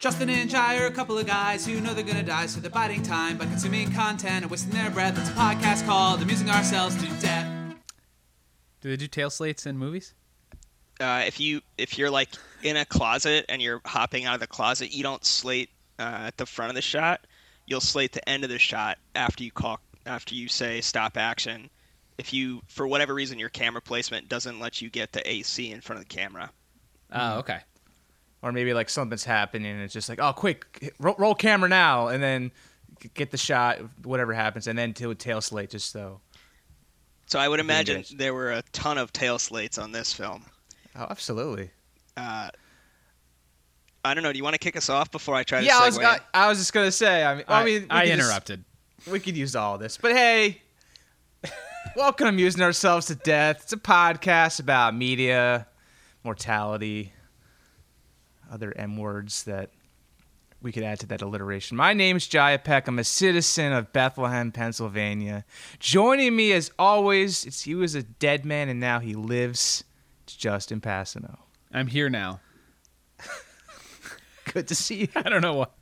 Justin and Jai are a couple of guys who know they're gonna die, so they're biding time by consuming content and wasting their breath. It's a podcast called Amusing Ourselves to Death. Do they do tail slates in movies? Uh, if you if you're like in a closet and you're hopping out of the closet, you don't slate uh, at the front of the shot. You'll slate the end of the shot after you call after you say stop action. If you for whatever reason your camera placement doesn't let you get the AC in front of the camera. Oh, okay. Or maybe like something's happening and it's just like, oh, quick, roll, roll camera now, and then get the shot, whatever happens, and then to a tail slate just so. So I would imagine guys. there were a ton of tail slates on this film. Oh, absolutely. Uh, I don't know. Do you want to kick us off before I try to Yeah, I was. I, I was just gonna say. I mean, I, mean, we I could just- interrupted. we could use all this, but hey, welcome to amusing ourselves to death. It's a podcast about media, mortality, other M words that we could add to that alliteration. My name's Jaya Peck. I'm a citizen of Bethlehem, Pennsylvania. Joining me, as always, it's he was a dead man and now he lives. It's Justin Passano. I'm here now. Good to see you. I don't know what.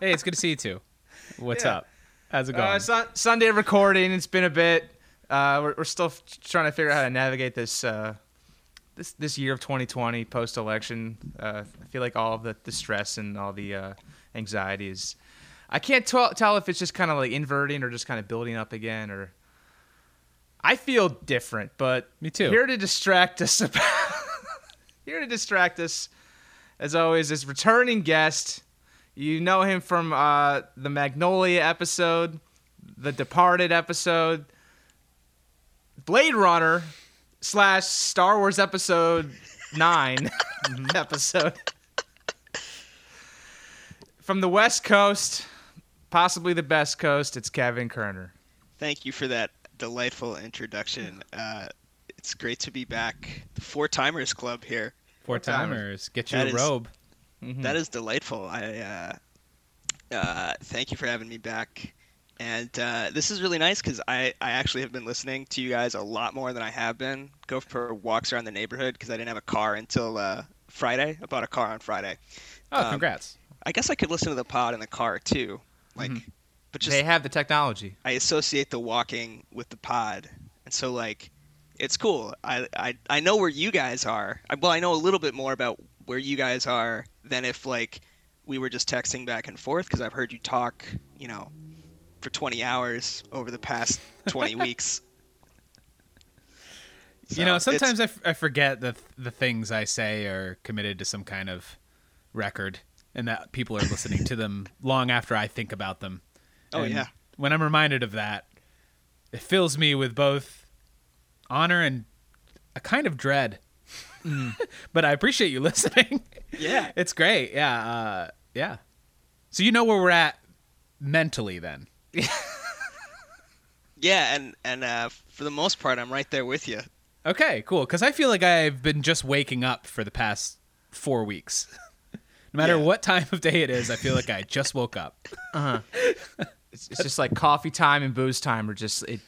Hey, it's good to see you too. What's Yeah. up? How's it going? Uh, sun- Sunday recording. It's been a bit. Uh, we're, we're still f- trying to figure out how to navigate this uh, this this year of 2020 post election. Uh, I feel like all the, the stress and all the uh, anxiety is. I can't tell tell if it's just kind of like inverting or just kind of building up again. Or I feel different, but Me too. Here to distract us about. here to distract us, as always, is returning guest. You know him from uh, the Magnolia episode, the Departed episode, Blade Runner slash Star Wars episode nine episode. From the West Coast, possibly the best coast, it's Kevin Kerner. Thank you for that delightful introduction. Uh, it's great to be back. The Four Timers Club here. Four timers. timers. Get you That a is- robe. That is delightful. I uh, uh, thank you for having me back. And uh, this is really nice because I, I actually have been listening to you guys a lot more than I have been. Go for walks around the neighborhood because I didn't have a car until uh, Friday. I bought a car on Friday. Oh, Um, congrats. I guess I could listen to the pod in the car too. Like, but just they have the technology. I associate the walking with the pod, and so like, it's cool. I I, I know where you guys are. I, well, I know a little bit more about where you guys are than if like we were just texting back and forth because I've heard you talk, you know, for 20 hours over the past 20 weeks. you know, So sometimes I, f- I forget that the things I say are committed to some kind of record and that people are listening to them long after I think about them. Oh, And yeah. When I'm reminded of that, it fills me with both honor and a kind of dread. but I appreciate you listening. Yeah. It's great. Yeah. Uh, yeah. So you know where we're at mentally then. Yeah, and and uh, for the most part, I'm right there with you. Okay, cool. Because I feel like I've been just waking up for the past four weeks. no matter Yeah. what time of day it is, I feel like I just woke up. Uh It's, it's just like coffee time and booze time are just it.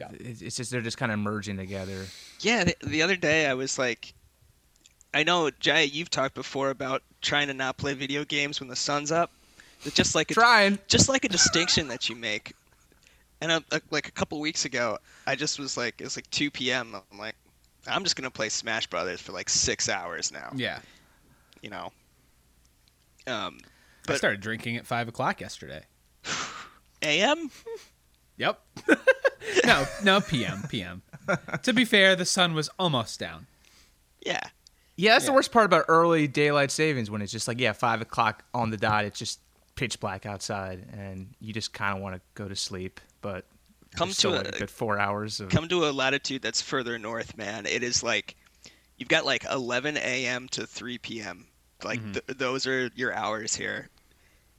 it- It's just they're just kind of merging together. Yeah, the, the other day I was like, I know Jay, you've talked before about trying to not play video games when the sun's up. It's just like a, Trying. just like a distinction that you make. And uh, uh, like a couple weeks ago, I just was like, it was like 2 p.m. I'm like, I'm just gonna play Smash Brothers for like six hours now. Yeah. You know. Um, I started drinking at five o'clock yesterday. a.m. Yep. no, no, PM, PM. to be fair, the sun was almost down. Yeah. Yeah, that's the worst part about early daylight savings when it's just like yeah, five o'clock on the dot. It's just pitch black outside, and you just kind of want to go to sleep, but Come to a- like good four hours of come to a latitude that's further north, man. It is like you've got like 11 a.m. to 3 p.m. Like th- those are your hours here.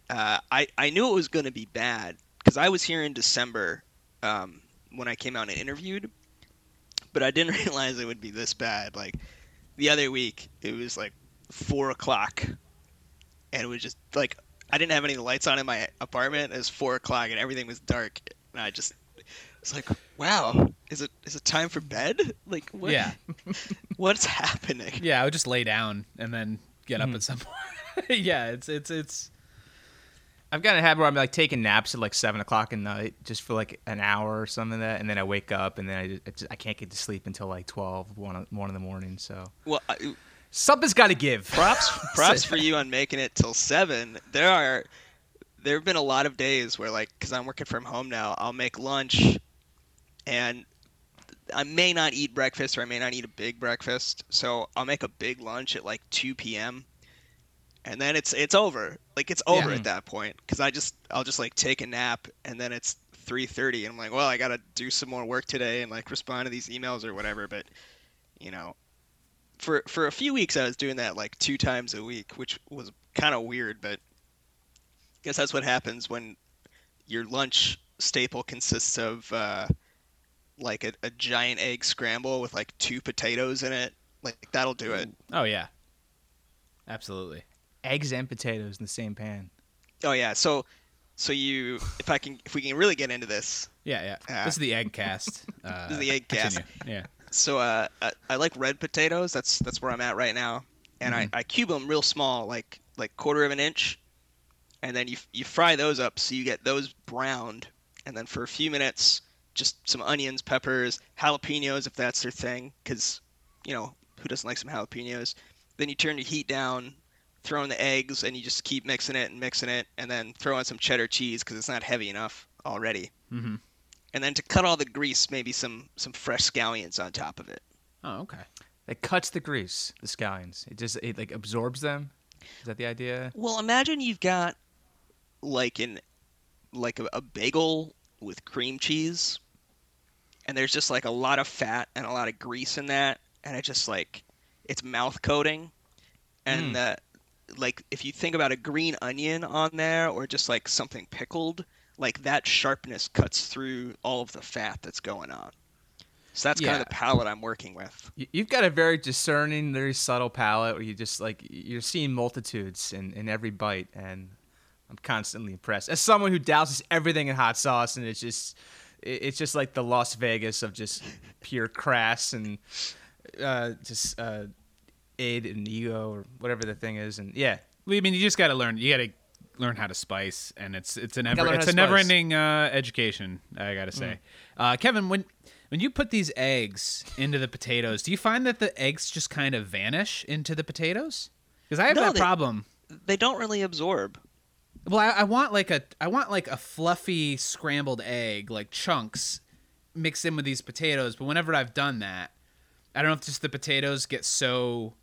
Uh, I I knew it was going to be bad because I was here in December um, when I came out and interviewed, but I didn't realize it would be this bad. Like the other week, it was like four o'clock, and it was just like I didn't have any lights on in my apartment. It was four o'clock, and everything was dark, and I just it's like, wow, is it is it time for bed? Like, what, Yeah. what's happening? Yeah, I would just lay down and then get up at mm-hmm. some point. yeah, it's it's it's I've got a habit where I'm like taking naps at like seven o'clock at night, just for like an hour or something like that, and then I wake up and then I just, I, just, I can't get to sleep until like 12, 1, o- 1 in the morning. So Well, I, something's got to give. props props for you on making it till seven. There are there have been a lot of days where like because I'm working from home now, I'll make lunch, and I may not eat breakfast or I may not eat a big breakfast, so I'll make a big lunch at like 2 p.m. And then it's it's over. Like it's over Yeah. at that point because I just I'll just like take a nap and then it's 3:30 and I'm like, well, I gotta do some more work today and like respond to these emails or whatever. But you know, for for a few weeks I was doing that like two times a week, which was kind of weird, but I guess that's what happens when your lunch staple consists of uh, like a, a giant egg scramble with like two potatoes in it. Like that'll do it. oh yeah, absolutely. Eggs and potatoes in the same pan. Oh yeah, so so you if I can if we can really get into this, Yeah, yeah. Ah. this is the egg cast. Uh, This is the egg cast. continue. Yeah. So uh, I, I like red potatoes. That's that's where I'm at right now, and I, I cube them real small, like like quarter of an inch, and then you you fry those up so you get those browned, and then for a few minutes, just some onions, peppers, jalapenos if that's their thing, because you know who doesn't like some jalapenos. Then you turn your heat down, throw in the eggs, and you just keep mixing it and mixing it, and then throw in some cheddar cheese because it's not heavy enough already. Mhm. And then to cut all the grease, maybe some some fresh scallions on top of it. Oh, okay. It cuts the grease, the scallions. It just it like absorbs them. Is that the idea? Well, imagine you've got like an like a, a bagel with cream cheese, and there's just like a lot of fat and a lot of grease in that, and it just like it's mouth coating, and Mm. uh, like if you think about a green onion on there or just like something pickled, like that sharpness cuts through all of the fat that's going on. So that's kind of the palate I'm working with. You- You've got a very discerning, very subtle palate where you just like you're seeing multitudes in, in every bite, and I'm constantly impressed. As someone who douses everything in hot sauce, and it's just it's just like the Las Vegas of just pure crass and uh, just uh, id and ego or whatever the thing is, and yeah, I mean, you just got to learn. You got to learn how to spice, and it's it's an ever it's a never ending uh, education. I got to say, uh, Kevin, when when you put these eggs into the potatoes, do you find that the eggs just kind of vanish into the potatoes? Because I have No, that they- problem. They don't really absorb. Well, I, I want like a I want like a fluffy scrambled egg, like chunks, mixed in with these potatoes. But whenever I've done that, I don't know if just the potatoes get so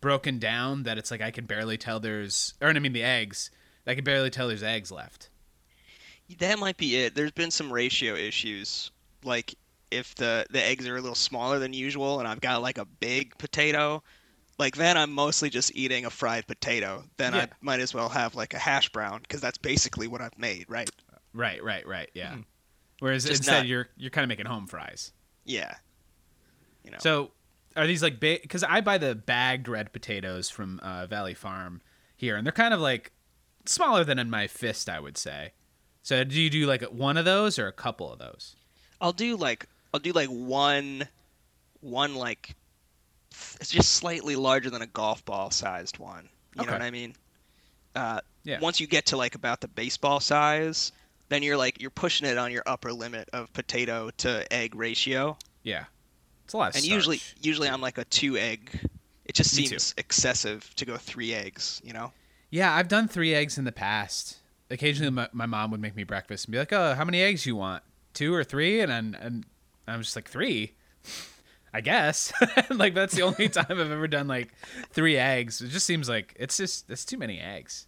broken down that it's like I can barely tell there's, or I mean the eggs, I can barely tell there's eggs left. That might be it. There's been some ratio issues. Like if the the eggs are a little smaller than usual and I've got like a big potato, like then I'm mostly just eating a fried potato. Then I might as well have like a hash brown because that's basically what I've made, right? Right, right, right. Yeah. Whereas Just instead not- you're you're kind of making home fries. Yeah. You know. So are these like big? Because I buy the bagged red potatoes from uh, Valley Farm here, and they're kind of like smaller than in my fist, I would say. So do you do like one of those or a couple of those? I'll do like I'll do like one one like it's just slightly larger than a golf ball sized one. You Okay. know what I mean? Uh, Yeah. Once you get to like about the baseball size, then you're like you're pushing it on your upper limit of potato to egg ratio. Yeah, it's a lot. Of and usually starch. usually I'm like a two egg. It just Me too. seems excessive to go three eggs. You know? Yeah, I've done three eggs in the past. Occasionally, my, my mom would make me breakfast and be like, "Oh, how many eggs you want? Two or three? And I'm, and I'm just like three. I guess. like that's the only time I've ever done like three eggs. It just seems like it's just it's too many eggs.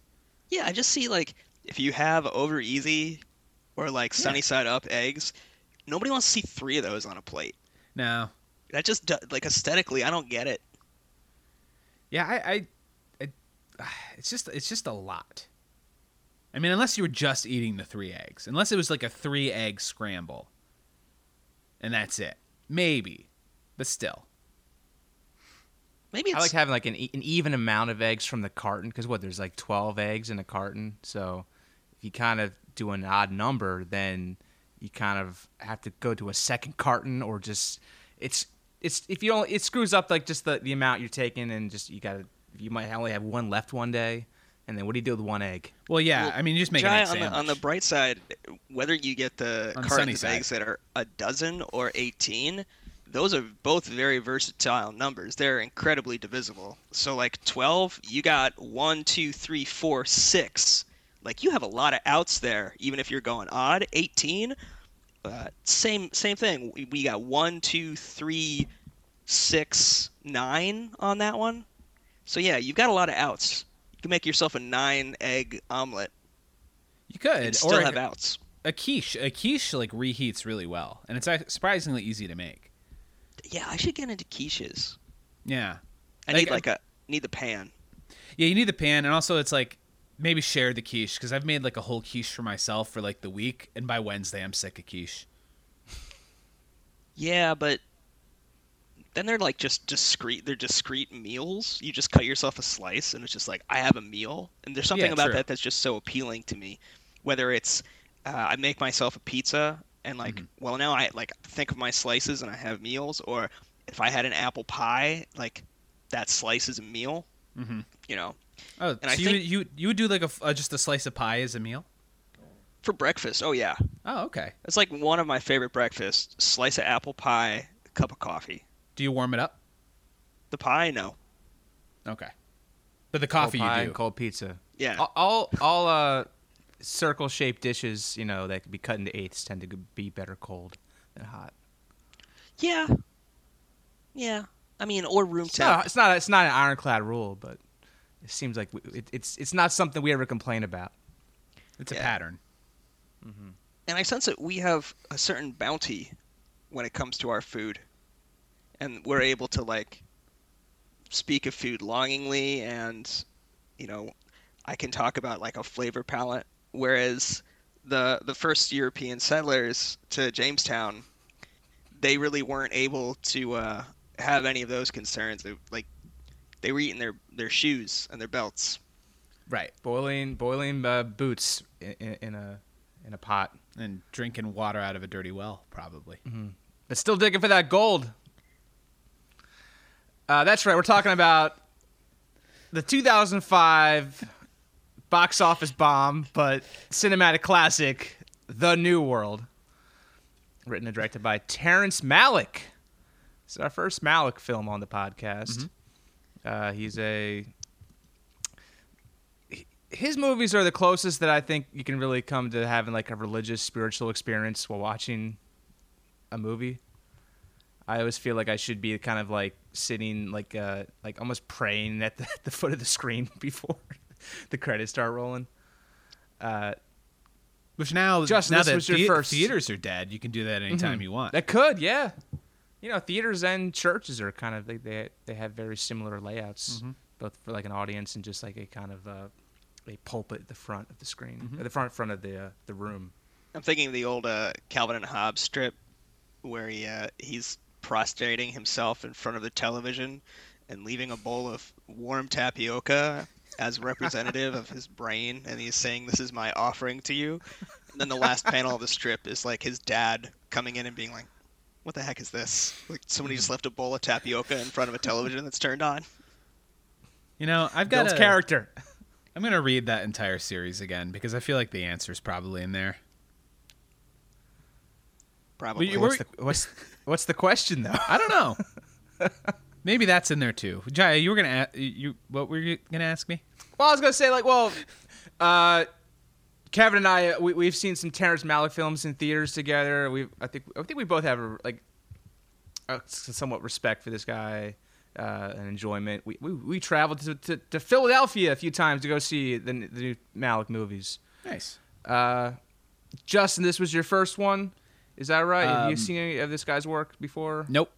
Yeah, I just see like if you have over easy or like sunny side up eggs, nobody wants to see three of those on a plate. No, That just like aesthetically, I don't get it. Yeah, I, I, it's just it's just a lot. I mean, unless you were just eating the three eggs, unless it was like a three egg scramble, and that's it, maybe, but still, Maybe it's I like having like an, e- an even amount of eggs from the carton because what there's like 12 eggs in a carton. So if you kind of do an odd number, then you kind of have to go to a second carton or just it's it's if you don't it screws up like just the, the amount you're taking and just you gotta you might only have one left one day. And then what do you do with one egg? Well, yeah. Well, I mean, you just make Jai, an egg on the, sandwich. on the bright side, whether you get the On the cartons of side. eggs that are a dozen or 18, those are both very versatile numbers. They're incredibly divisible. So, like 12, you got one, two, three, four, six. Like you have a lot of outs there, even if you're going odd. 18, uh, same same thing. We, we got one, two, three, six, nine on that one. So yeah, you've got a lot of outs. You can make yourself a nine egg omelet you could, and still or have a, outs. a quiche. A quiche like reheats really well, and it's uh, surprisingly easy to make. Yeah, I should get into quiches. Yeah. I Like, need like a need the pan. Yeah, you need the pan, and also it's like maybe share the quiche because I've made like a whole quiche for myself for like the week, and by Wednesday I'm sick of quiche. Yeah, but then they're like just discrete. They're discrete meals. You just cut yourself a slice, and it's just like I have a meal. And there's something Yeah, about true. that that's just so appealing to me. Whether it's uh, I make myself a pizza, and like, Mm-hmm. well, now I like think of my slices, and I have meals. Or if I had an apple pie, like that slice is a meal. Mm-hmm. You know, Oh, And so I you think- you you would do like a uh, just a slice of pie as a meal? for breakfast. Oh yeah, Oh, okay. it's like one of my favorite breakfasts: slice of apple pie, cup of coffee. Do you warm it up? The pie, no. Okay. But the coffee cold pie you and do. cold pizza. Yeah. All all, all uh, circle shaped dishes, you know, that could be cut into eighths tend to be better cold than hot. Yeah. Yeah. I mean, or room It's temp. not, it's not it's not an ironclad rule, but it seems like we, it, it's it's not something we ever complain about. It's a Yeah. pattern. And I sense that we have a certain bounty when it comes to our food. And we're able to, like, speak of food longingly, and, you know, I can talk about, like, a flavor palate. Whereas the, the first European settlers to Jamestown, they really weren't able to uh, have any of those concerns. They, like, they were eating their, their shoes and their belts. Right. Boiling boiling uh, boots in, in, in a in a pot, And drinking water out of a dirty well, probably. but still digging for that gold. Uh, that's right. We're talking about the 2005 box office bomb, but cinematic classic, The New World. Written and directed by Terrence Malick. It's our first Malick film on the podcast. Uh, he's a. His movies are the closest that I think you can really come to having like a religious, spiritual experience while watching a movie. I always feel like I should be kind of like sitting like uh like almost praying at the, the foot of the screen before the credits start rolling. Uh, Which now, Justin, now this that was your thea- first- theaters are dead, you can do that anytime you want. that could, yeah. You know, theaters and churches are kind of they they, they have very similar layouts, both for like an audience and just like a kind of uh, a pulpit at the front of the screen, or the front front of the uh, the room. I'm thinking of the old uh, Calvin and Hobbes strip where he uh, he's prostrating himself in front of the television and leaving a bowl of warm tapioca as representative of his brain, and he's saying, "This is my offering to you." And then the last panel of the strip is like his dad coming in and being like, "What the heck is this? Like somebody just left a bowl of tapioca in front of a television that's turned on." You know, I've got Builds a, character. I'm gonna read that entire series again because I feel like the answer's probably in there. Probably. What's the, what's what's the question though? I don't know. Maybe that's in there too. Jaya, you were gonna a- you what were you gonna ask me? Well, I was gonna say like, well, uh, Kevin and I, uh, we, we've seen some Terrence Malick films in theaters together. We, I think, I think we both have a, like a somewhat respect for this guy uh, and enjoyment. We, we, we traveled to, to, to Philadelphia a few times to go see the, the new Malick movies. Nice. Uh, Justin, this was your first one. Is that right? have you Um, seen any of this guy's work before? Nope.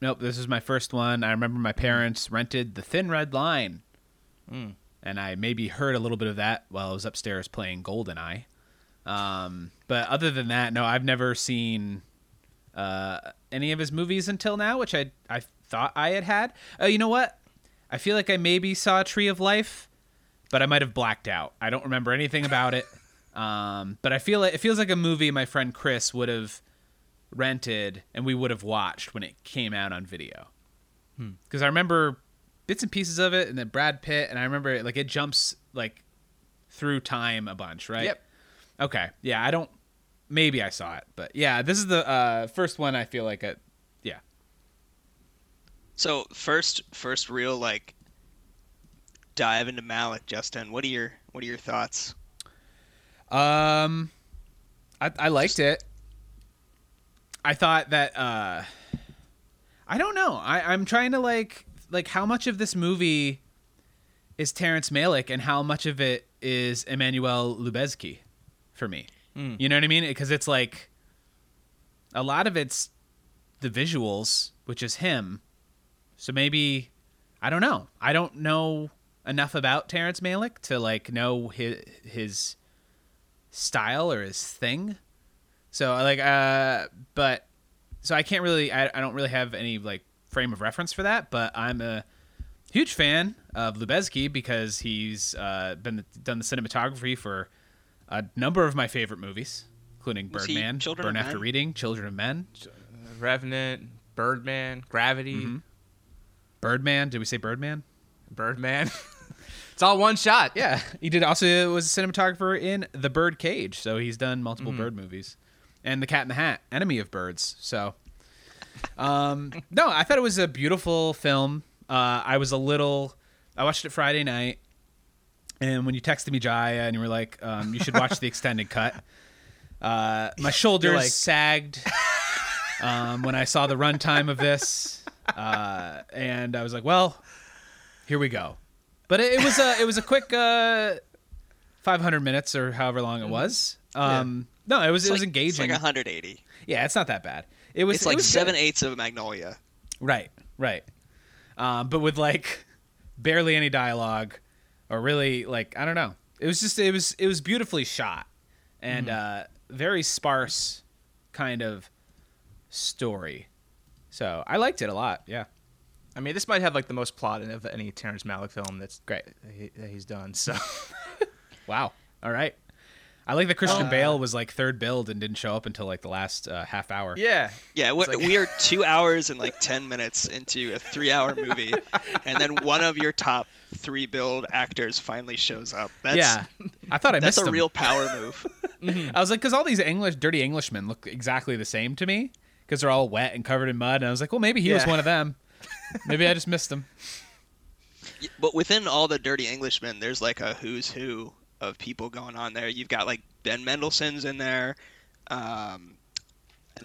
Nope. This is my first one. I remember my parents rented The Thin Red Line. Mm. And I maybe heard a little bit of that while I was upstairs playing GoldenEye. Um, but other than that, no, I've never seen uh, any of his movies until now, which I, I thought I had had. Uh, you know what? I feel like I maybe saw Tree of Life, but I might have blacked out. I don't remember anything about it. Um, but I feel like it feels like a movie my friend Chris would have rented and we would have watched when it came out on video. Because I remember bits and pieces of it, and then Brad Pitt, and I remember like it jumps like through time a bunch, right? Yep. Okay. Yeah, I don't. Maybe I saw it, but yeah, this is the uh, first one. I feel like it. Yeah. So first, first real like dive into Malick, Justin. What are your what are your thoughts? Um, I I liked it. I thought that uh, I don't know. I I'm trying to like like how much of this movie is Terrence Malick and how much of it is Emmanuel Lubezki for me. You know what I mean? Because it's like a lot of it's the visuals, which is him. So maybe I don't know. I don't know enough about Terrence Malick to like know his his style or his thing. So like uh but so I can't really I, I don't really have any like frame of reference for that, but I'm a huge fan of Lubezki because he's uh, been done the cinematography for a number of my favorite movies, including Was Birdman, Children Burn of After Men? Reading, Children of Men, Revenant, Birdman, Gravity, Mhm. Birdman. Did we say Birdman? Birdman. it's all one shot. Yeah, he did. Also, was a cinematographer in The Bird Cage, so he's done Mm-hmm. multiple bird movies, and The Cat in the Hat, Enemy of Birds. So, um, no, I thought it was a beautiful film. Uh, I was a little. I watched it Friday night, and when you texted me, Jaya, and you were like, um, "You should watch the extended cut," uh, my shoulders like- sagged um, when I saw the runtime of this, uh, and I was like, "Well, here we go." But it, it was a it was a quick uh, 500 minutes or however long it was. Um, No, it was It's it was like, engaging. It's like 180. yeah, it's not that bad. It was It's it like was good. seven eighths of Magnolia. Right, right. Um, but with like barely any dialogue, or really like I don't know. It was just it was it was beautifully shot and uh, very sparse kind of story. So I liked it a lot. Yeah. I mean, this might have like the most plot of any Terrence Malick film that's Great. that, he's done. So Wow. All right. I like that Christian Uh, Bale was like third billed and didn't show up until like the last uh, half hour. yeah, Yeah, we're, like- we are two hours and like ten minutes into a three-hour movie, and then one of your top three billed actors finally shows up. That's, yeah. I thought I that's missed a him. real power move. I was like, because all these English, dirty Englishmen look exactly the same to me because they're all wet and covered in mud. And I was like, well, maybe he was one of them. Maybe I just missed them. but within all the dirty Englishmen, there's like a who's who of people going on there. You've got like Ben Mendelsohn's in there, um,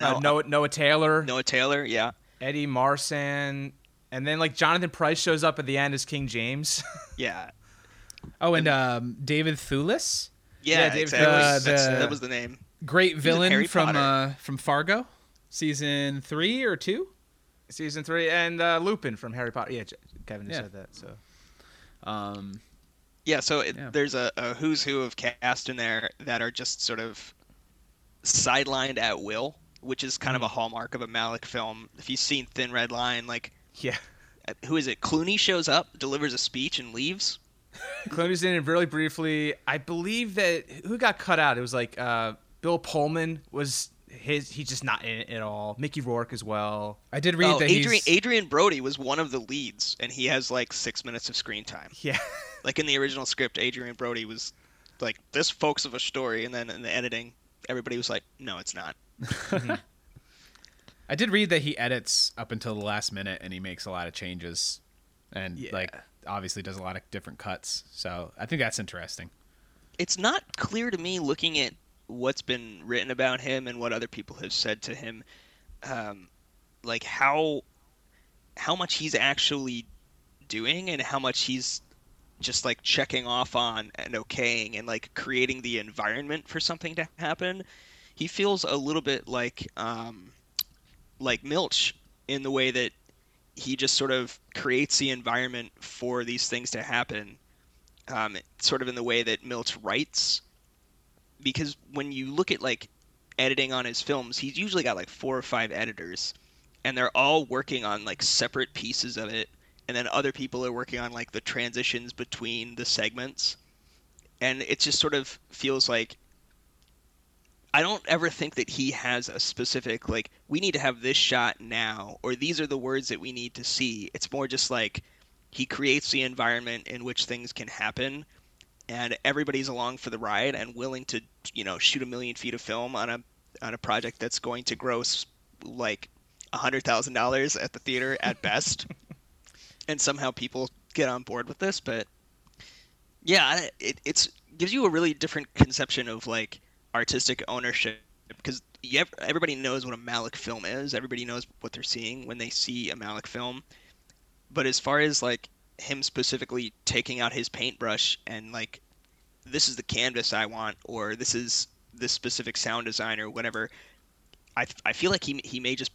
uh, Noah, Noah Taylor, Noah Taylor, yeah. Eddie Marsan, and then like Jonathan Pryce shows up at the end as King James. Yeah. Oh, and um, David Thewlis, Yeah, Yeah, David exactly. Thewlis. Uh, the- that was the name. great villain from uh, from Fargo, season three or two. Season three, and uh, Lupin from Harry Potter. Yeah, Kevin just Yeah. said that. So Um, Yeah, so it, Yeah. there's a, a who's who of cast in there that are just sort of sidelined at will, which is kind of Mm. a hallmark of a Malick film. If you've seen Thin Red Line, like yeah, uh, who is it? Clooney shows up, delivers a speech, and leaves. Clooney's in it really briefly. I believe that who got cut out. It was like uh, Bill Pullman was his. He's just not in it at all. Mickey Rourke as well. I did read oh, that Adrian he's Adrien Brody was one of the leads, and he has like six minutes of screen time. Yeah, Like in the original script, Adrien Brody was like this folks of a story, and then in the editing, everybody was like, no, it's not. I did read that he edits up until the last minute and he makes a lot of changes, and Yeah. like obviously does a lot of different cuts. So I think that's interesting. it's not clear to me looking at what's been written about him and what other people have said to him um, like how how much he's actually doing and how much he's just like checking off on and okaying and like creating the environment for something to happen he feels a little bit like um, like milch in the way that he just sort of creates the environment for these things to happen um, sort of in the way that Milch writes. Because when you look at like editing on his films, he's usually got like four or five editors, and they're all working on like separate pieces of it, and then other people are working on like the transitions between the segments, and it just sort of feels like. I don't ever think that he has a specific like we need to have this shot now or these are the words that we need to see. It's more just like he creates the environment in which things can happen and everybody's along for the ride and willing to you know shoot a million feet of film on a on a project that's going to gross like a hundred thousand dollars at the theater at best, and somehow people get on board with this. But yeah, it it's gives you a really different conception of like artistic ownership because everybody knows what a Malick film is. Everybody knows what they're seeing when they see a Malick film. But as far as like him specifically taking out his paintbrush and like this is the canvas I want or this is this specific sound design or whatever, I, I feel like he he may just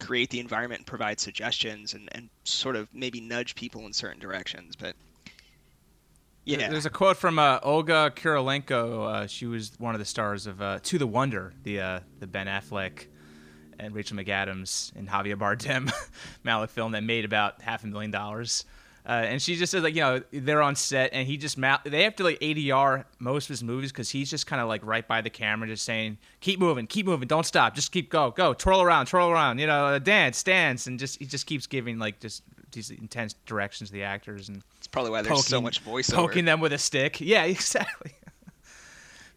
create the environment and provide suggestions and, and sort of maybe nudge people in certain directions. But yeah, there's a quote from uh, Olga Kurylenko. Uh, she was one of the stars of uh, To the Wonder, the uh, the Ben Affleck and Rachel McAdams and Javier Bardem Malick film that made about half a million dollars. Uh, and she just says like you know they're on set and he just ma- they have to like ADR most of his movies because he's just kind of like right by the camera just saying keep moving keep moving don't stop just keep go go twirl around twirl around you know dance dance and just he just keeps giving like just these intense directions to the actors and it's probably why there's poking, so much voiceover. poking them with a stick. Yeah exactly.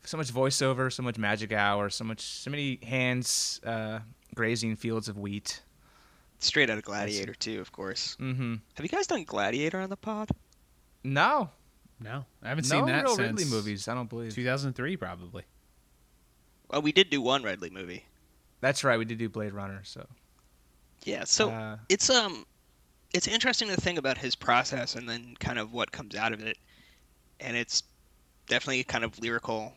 So much voiceover so much magic hour so much so many hands uh, grazing fields of wheat Straight out of Gladiator too, of course. Mm-hmm. Have you guys done Gladiator on the pod? No, no, I haven't no seen that real since Ridley movies. I don't believe 2003 probably. Well, we did do one Ridley movie. That's right, we did do Blade Runner. So yeah, so uh, it's um, it's interesting to think about his process and then kind of what comes out of it, and it's definitely kind of lyrical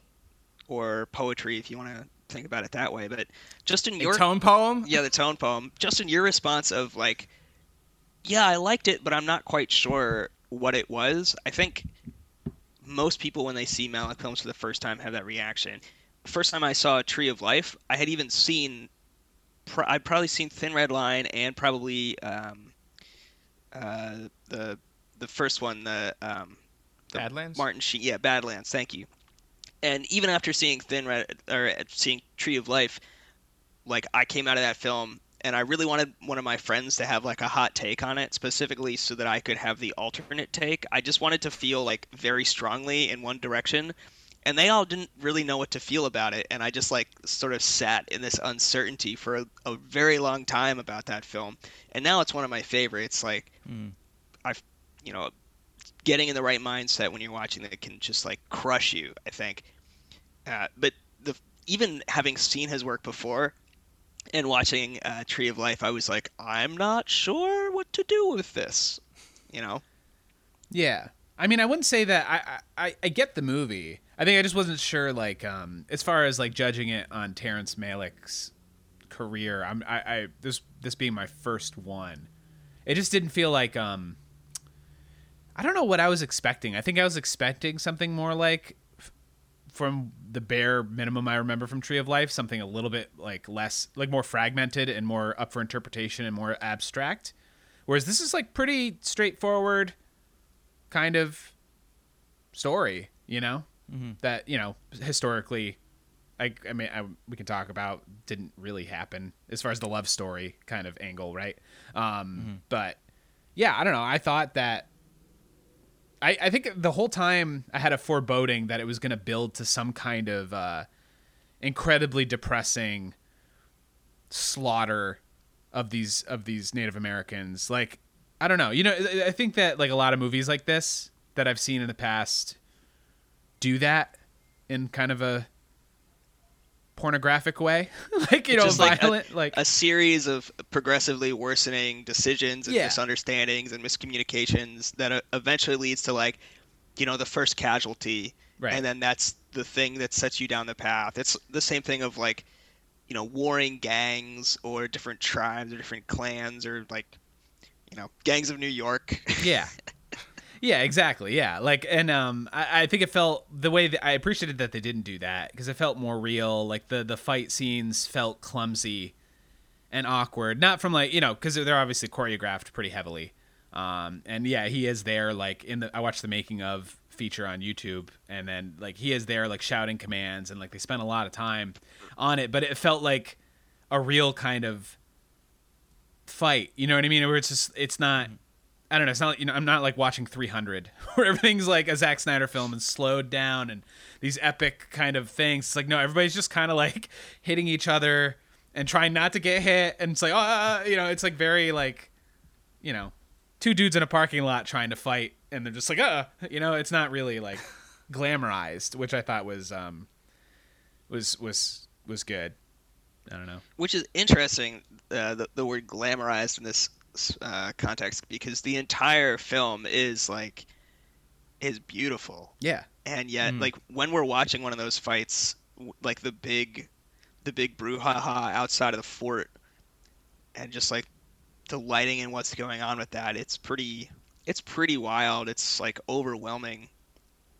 or poetry if you want to think about it that way. But Justin, your tone poem, yeah, the tone poem. Justin, your response of like, yeah, I liked it, but I'm not quite sure what it was. I think most people when they see Malick films for the first time have that reaction. First time I saw a Tree of Life, I had even seen, I'd probably seen Thin Red Line and probably um, uh, the the first one, the, um, the Badlands. Martin Sheen, yeah, Badlands. Thank you and even after seeing Thin Red or seeing Tree of Life, like I came out of that film and I really wanted one of my friends to have like a hot take on it specifically so that I could have the alternate take. I just wanted to feel like very strongly in one direction and they all didn't really know what to feel about it and I just like sort of sat in this uncertainty for a, a very long time about that film. And now it's one of my favorites like mm. I've you know getting in the right mindset when you're watching that can just like crush you. I think. Uh, but the even having seen his work before and watching uh, Tree of Life, I was like, I'm not sure what to do with this. You know. Yeah, I mean, I wouldn't say that. I I, I get the movie. I think I just wasn't sure, like, um, as far as like judging it on Terrence Malick's career. I'm I, I this this being my first one, it just didn't feel like um I don't know what I was expecting. I think I was expecting something more like from the bare minimum I remember from Tree of Life, something a little bit like less, like more fragmented and more up for interpretation and more abstract. Whereas this is like pretty straightforward kind of story, you know, mm-hmm. that, you know, historically, I, I mean, I, we can talk about didn't really happen as far as the love story kind of angle, right? Um, mm-hmm. But yeah, I don't know. I thought that I, I think the whole time I had a foreboding that it was going to build to some kind of uh, incredibly depressing slaughter of these of these Native Americans. Like, I don't know. You know, I think that like a lot of movies like this that I've seen in the past do that in kind of a pornographic way, like you know, Just violent, like a, like a, series of progressively worsening decisions and yeah. misunderstandings and miscommunications that uh, eventually leads to like, you know, the first casualty, right. and then that's the thing that sets you down the path. It's the same thing of like, you know, warring gangs or different tribes or different clans or like, you know, gangs of New York. Yeah. Yeah, exactly. Yeah, like, and um, I, I think it felt the way that I appreciated that they didn't do that because it felt more real. Like the the fight scenes felt clumsy and awkward, not from like you know because they're obviously choreographed pretty heavily. Um, and yeah, he is there like in the I watched the making of feature on YouTube, and then like he is there like shouting commands, and like they spent a lot of time on it, but it felt like a real kind of fight. You know what I mean? Where it's just it's not I don't know. It's not you know I'm not like watching 300 where everything's like a Zack Snyder film and slowed down and these epic kind of things. It's like no, everybody's just kind of like hitting each other and trying not to get hit, and it's like oh, you know, it's like very like, you know, two dudes in a parking lot trying to fight, and they're just like uh, you know, it's not really like glamorized, which I thought was um was was was good. I don't know. Which is interesting, uh, the, the word glamorized in this uh, context, because the entire film is like is beautiful, Yeah. and yet Mm. like when we're watching one of those fights, like the big, the big brouhaha outside of the fort, and just like the lighting and what's going on with that, it's pretty, it's pretty wild. It's like overwhelming.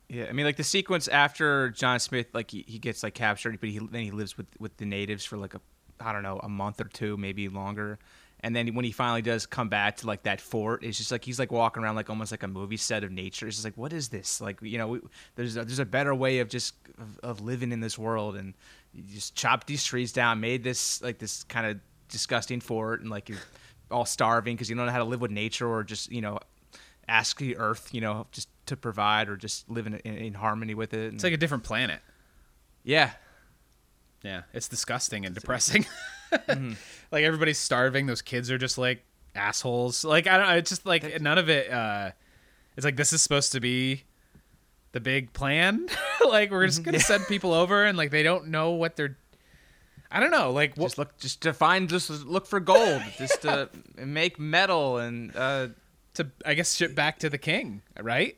Yeah, I mean, like the sequence after John Smith, like he, he gets like captured, but he then he lives with with the natives for like a I don't know a month or two, maybe longer, and then when he finally does come back to like that fort, it's just like he's like walking around like almost like a movie set of nature. It's just like what is this? Like you know, we, there's a, there's a better way of just of, of living in this world, and you just chopped these trees down, made this like this kind of disgusting fort, and like you're all starving because you don't know how to live with nature or just you know ask the earth, you know, just to provide or just live in, in, in harmony with it. It's like a different planet. yeah, Yeah, it's disgusting and depressing. Mm-hmm. Like everybody's starving. Those kids are just like assholes. Like I don't know. It's just like none of it. uh It's like this is supposed to be the big plan. like we're Mm-hmm. just gonna send people over and like they don't know what they're. I don't know. Like what? just look, just to find, just look for gold, just to make metal and uh, to I guess ship back to the king, right?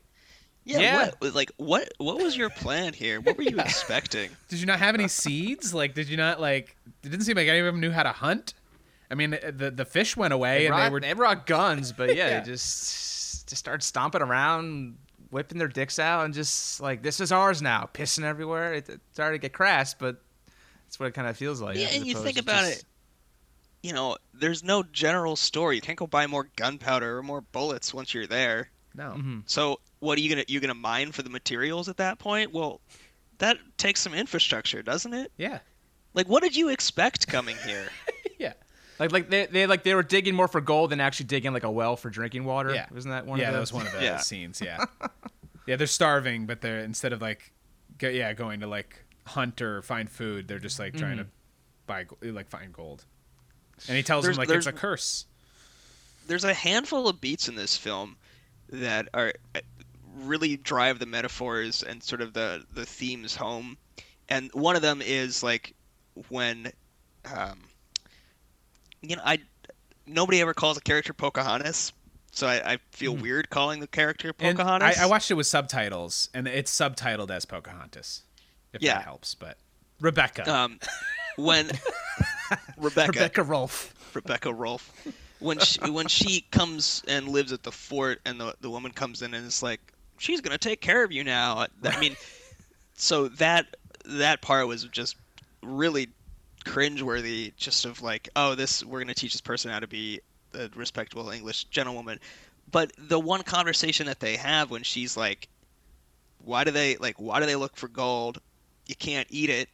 Yeah, Yeah. What, like what? What was your plan here? What were you expecting? Did you not have any seeds? Like, did you not like? It didn't seem like any of them knew how to hunt. I mean, the the fish went away, they, and brought, they were they brought guns, but yeah, Yeah. they just just start stomping around, whipping their dicks out, and just like this is ours now, pissing everywhere. It, it's starting to get crass, but that's what it kind of feels like. yeah, and you think about just- it. You know, there's no general story. You can't go buy more gunpowder or more bullets once you're there. no. Mhm. So what are you gonna you gonna mine for the materials at that point? Well, that takes some infrastructure, doesn't it? Yeah, Like, what did you expect coming here? yeah. Like like they, they like they were digging more for gold than actually digging like a well for drinking water. Yeah. wasn't that one? yeah, of the, that was one of the Yeah. scenes. Yeah, yeah, they're starving, but they're instead of like, go, yeah, going to like hunt or find food, they're just like trying to mm-hmm. buy, like find gold. And he tells There's- them like it's a curse. There's a handful of beats in this film that are really drive the metaphors and sort of the the themes home. And one of them is like when, um, you know, I nobody ever calls a character Pocahontas, so I, I feel weird calling the character Pocahontas. I, I watched it with subtitles, and it's subtitled as Pocahontas. If Yeah. that helps, but Rebecca. um, when Rebecca Rebecca Rolfe. Rebecca Rolfe. When she when she comes and lives at the fort, and the the woman comes in and is like, she's gonna take care of you now. I mean, so that that part was just really cringeworthy. Just of like, oh, this we're gonna teach this person how to be a respectable English gentlewoman. But the one conversation that they have when she's like, why do they like why do they look for gold? You can't eat it.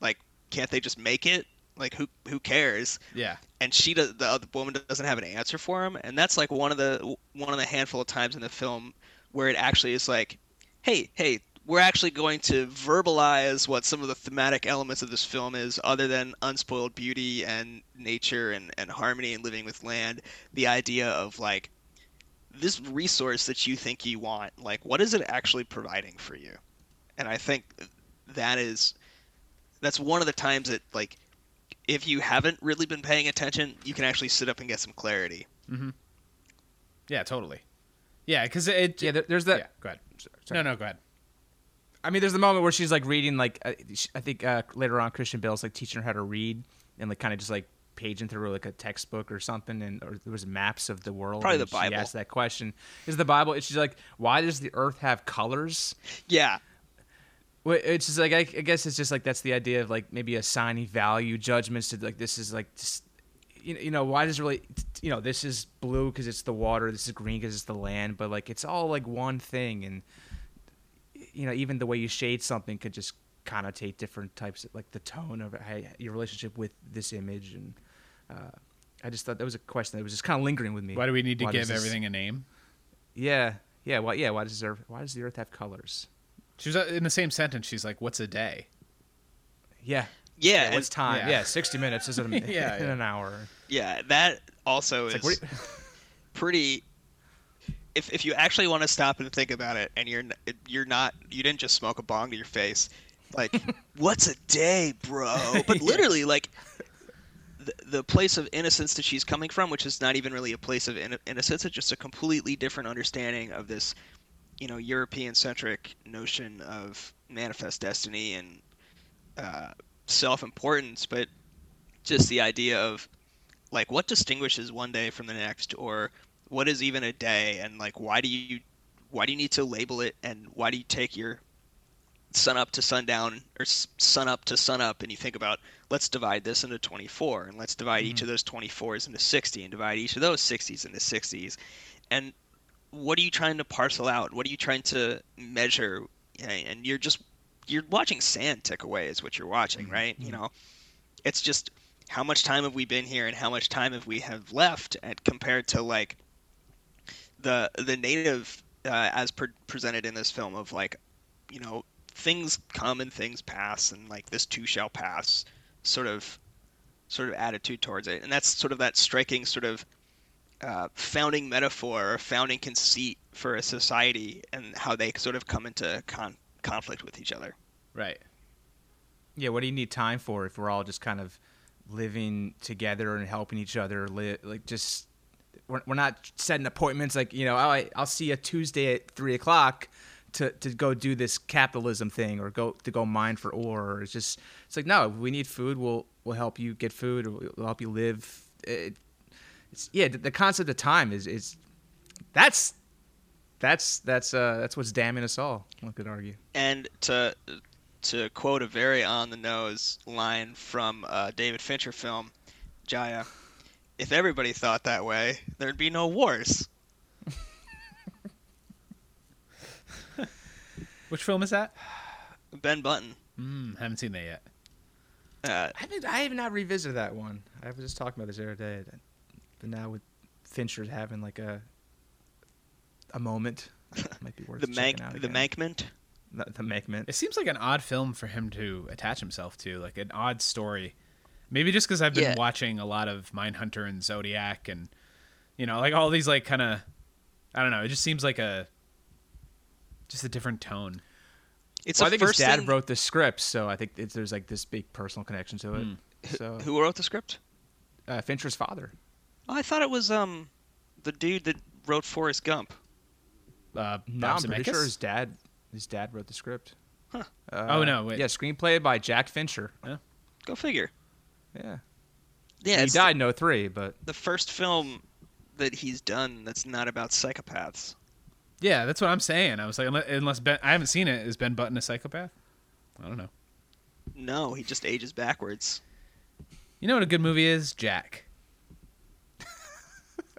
Like, can't they just make it? Like, who who cares? yeah. and she does the other woman doesn't have an answer for him and that's like one of the one of the handful of times in the film where it actually is like hey hey we're actually going to verbalize what some of the thematic elements of this film is other than unspoiled beauty and nature and, and harmony and living with land the idea of like this resource that you think you want like what is it actually providing for you and i think that is that's one of the times that like if you haven't really been paying attention, you can actually sit up and get some clarity. Mm-hmm. Yeah, totally. Yeah, because it. Yeah, there, there's that. yeah, go ahead. Sorry. No, no, go ahead. I mean, there's the moment where she's like reading, like uh, I think uh, later on Christian Bale's like teaching her how to read and like kind of just like paging through like a textbook or something, and or there was maps of the world. Probably and the Bible. She asked that question: Is the Bible? And she's like, Why does the Earth have colors? Yeah, it's just like I, I guess it's just like that's the idea of like maybe assigning value judgments to like this is like just, you know, you know why does it really you know this is blue because it's the water this is green because it's the land but like it's all like one thing and you know even the way you shade something could just connotate different types of like the tone of how, your relationship with this image and uh, I just thought that was a question that was just kind of lingering with me. Why do we need to Why give this- everything a name? Yeah, yeah. Why? Yeah. Why does the Earth, Why does the Earth have colors? She was uh, in the same sentence. She's like, "What's a day?" Yeah. Yeah, Yeah, what's time? yeah. Yeah, sixty minutes is in, a, Yeah, in yeah. an hour. yeah, that also It's is like, pretty. If if you actually want to stop and think about it, and you're you're not you didn't just smoke a bong to your face, like what's a day, bro? But literally, like the, the place of innocence that she's coming from, which is not even really a place of in- innocence, it's just a completely different understanding of this, you know, European centric notion of manifest destiny and uh, self importance, but just the idea of like what distinguishes one day from the next or what is even a day and like why do you why do you need to label it and why do you take your sun up to sundown or sun up to sun up and you think about let's divide this into 24 and let's divide each mm-hmm. of those 24s into 60 and divide each of those 60s into 60s and what are you trying to parcel out? What are you trying to measure? And you're just you're watching sand tick away is what you're watching right? You know it's just how much time have we been here and how much time have we have left and compared to like the the native uh, as pre- presented in this film of like you know things come and things pass and like this too shall pass sort of sort of attitude towards it. And that's sort of that striking sort of uh, founding metaphor or founding conceit for a society and how they sort of come into con- conflict with each other Right. Yeah, what do you need time for if we're all just kind of living together and helping each other? Li- like just we're, we're not setting appointments like you know oh, I, I'll see you Tuesday at three o'clock to, to go do this capitalism thing or go to go mine for ore. Or it's just it's like no, we need food. We'll we'll help you get food. Or we'll help you live. It, it's yeah, the, the concept of time is is that's that's that's uh that's what's damning us all. One could argue. And to to quote a very on the nose line from a David Fincher film, Jaya, if everybody thought that way, there'd be no wars. Which film is that? Ben Button. Mm, haven't seen that yet. Uh, I haven't. I have not revisited that one. I was just talking about this the other day. But now with Fincher having like a a moment, might be worth the checking Mank, out the again. Mankment. the, the Mankment. It seems like an odd film for him to attach himself to, like an odd story. Maybe just because I've been Yeah. watching a lot of Mindhunter and Zodiac, and you know, like all these like kind of, I don't know. It just seems like a, just a different tone. It's Well, I the think his first dad thing- wrote the script, so I think it's, there's like this big personal connection to it. Hmm. So Who wrote the script? uh, Fincher's father. Oh, I thought it was um the dude that wrote Forrest Gump. Uh, No, I'm pretty sure his dad. His dad wrote the script. Huh. Uh, Oh, no, wait. Yeah, screenplay by Jack Fincher. Go figure. Yeah, Yeah, he it's died in 03, but the first film that he's done that's not about psychopaths. Yeah, that's what I'm saying. I was like, unless, unless Ben, I haven't seen it. Is Ben Button a psychopath? I don't know. No, he just ages backwards. You know what a good movie is? Jack.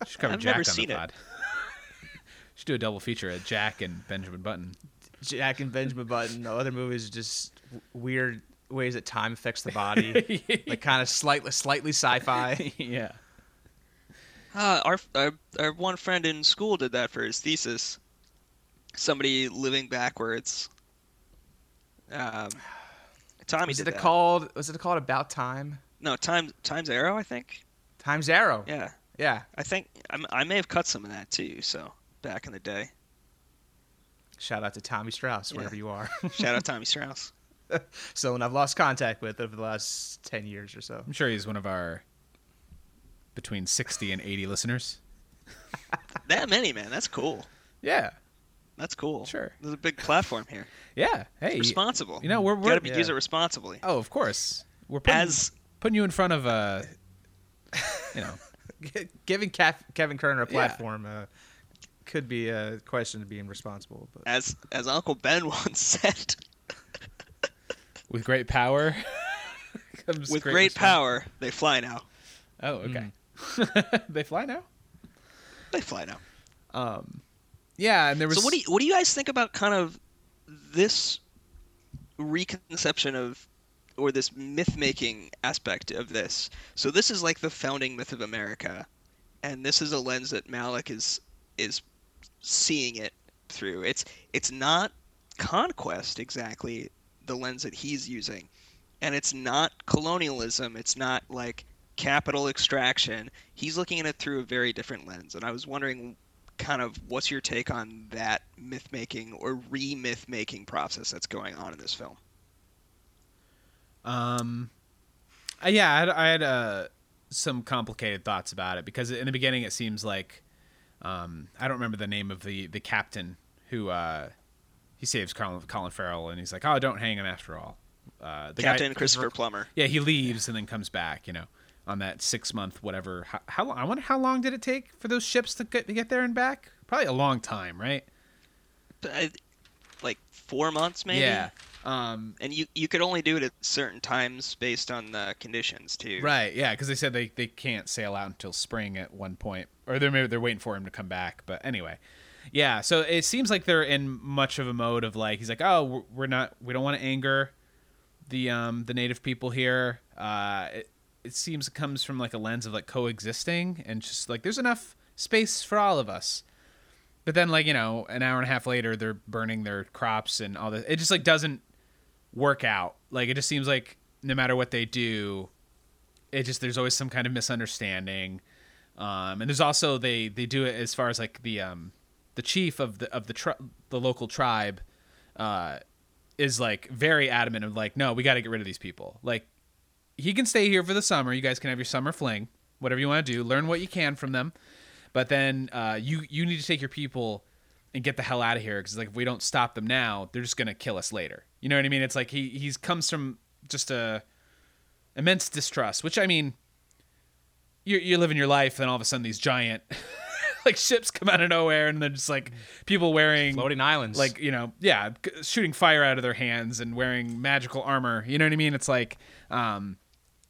Should cover I've Jack never on seen the it. pod. Should do a double feature of Jack and Benjamin Button. Jack and Benjamin Button. The other movies are just weird ways that time affects the body, like kind of slightly slightly sci-fi. yeah. Uh, our, our our one friend in school did that for his thesis. Somebody living backwards. Um, Tommy Was did it that. called? Was it called About Time? No, time Times Arrow, I think. Times Arrow. Yeah, Yeah. I think I'm, I may have cut some of that too. So back in the day. Shout out to Tommy Strauss, Yeah. wherever you are. Shout out Tommy Strauss. Someone I've lost contact with over the last ten years or so. I'm sure he's one of our between 60 and 80 listeners. That many, man. That's cool. Yeah. That's cool. Sure. There's a big platform here. Yeah. Hey. Responsible. You know, we're, we're gotta yeah. use it responsibly. Oh, of course. We're putting, As putting you in front of uh you know, Giving Kev- Kevin Kerner a Yeah. platform uh, could be a question of being responsible, but as as Uncle Ben once said, with great power comes with great, respons- power, they fly now. Oh, okay. Mm. they fly now? They fly now. Um yeah, and there was So what do you what do you guys think about kind of this reconception of or this myth making aspect of this. So this is like the founding myth of America, and this is a lens that Malick is is seeing it through. It's it's not conquest exactly the lens that he's using, and it's not colonialism. It's not like capital extraction. He's looking at it through a very different lens, and I was wondering kind of what's your take on that myth making or re myth making process that's going on in this film? Um, yeah, I had, I had uh, some complicated thoughts about it because in the beginning it seems like um, I don't remember the name of the the captain who uh, he saves Colin, Colin Farrell and he's like, oh, don't hang him after all. Uh, the Captain guy, Christopher Plummer. Yeah, he leaves and then comes back. You know, on that six month whatever. How, how long? I wonder how long did it take for those ships to get to get there and back? Probably a long time, right? I- Like four months, maybe. Yeah. Um, And you you could only do it at certain times based on the conditions too. Right, yeah, because they said they, they can't sail out until spring at one point, or they're maybe they're waiting for him to come back. But anyway, yeah. So it seems like they're in much of a mode of like he's like, oh, we're- not, we don't want to anger the um the native people here. Uh, it, it seems it comes from like a lens of like coexisting and just like there's enough space for all of us. But then like you know an hour and a half later they're burning their crops and all this. It just like doesn't work out. Like it just seems like no matter what they do, it just there's always some kind of misunderstanding. Um, and there's also they they do it as far as like the um the chief of the of the tri- the local tribe uh is like very adamant of like no we got to get rid of these people. Like he can stay here for the summer. You guys can have your summer fling whatever you want to do. Learn what you can from them. But then uh, you you need to take your people and get the hell out of here because like if we don't stop them now they're just gonna kill us later. You know what i mean? It's like he he's comes from just a immense distrust which i mean you're, you're living your life and all of a sudden these giant like ships come out of nowhere and they're just like people wearing Floating islands. like you know yeah shooting fire out of their hands and wearing magical armor. You know what i mean? It's like um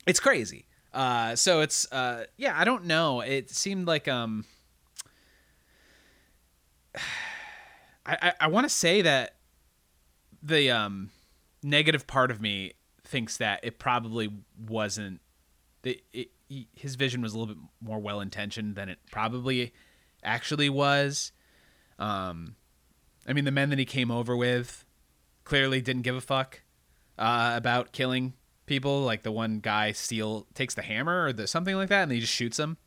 it's crazy. Uh so it's uh yeah i don't know. It seemed like um i i, I want to say that the um negative part of me thinks that it probably wasn't the it, he- his vision was a little bit more well intentioned than it probably actually was um I mean, the men that he came over with clearly didn't give a fuck uh, about killing people. Like the one guy steal takes the hammer or the something like that, and he just shoots him.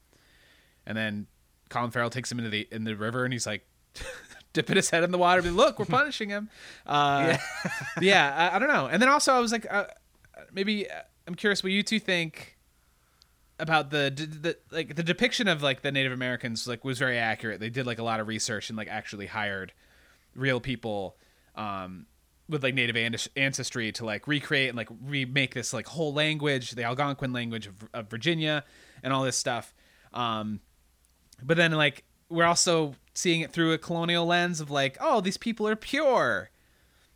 And then Colin Farrell takes him into the in the river, and he's like dipping his head in the water. And look, we're punishing him. Uh, yeah, I, I don't know. And then also, I was like, uh, maybe uh, I'm curious what you two think about the, the like the depiction of like the Native Americans like was very accurate. They did like a lot of research and like actually hired real people um with like native an- ancestry to like recreate and like remake this like whole language the algonquin language of, of virginia and all this stuff. Um but then like we're also seeing it through a colonial lens of like oh these people are pure.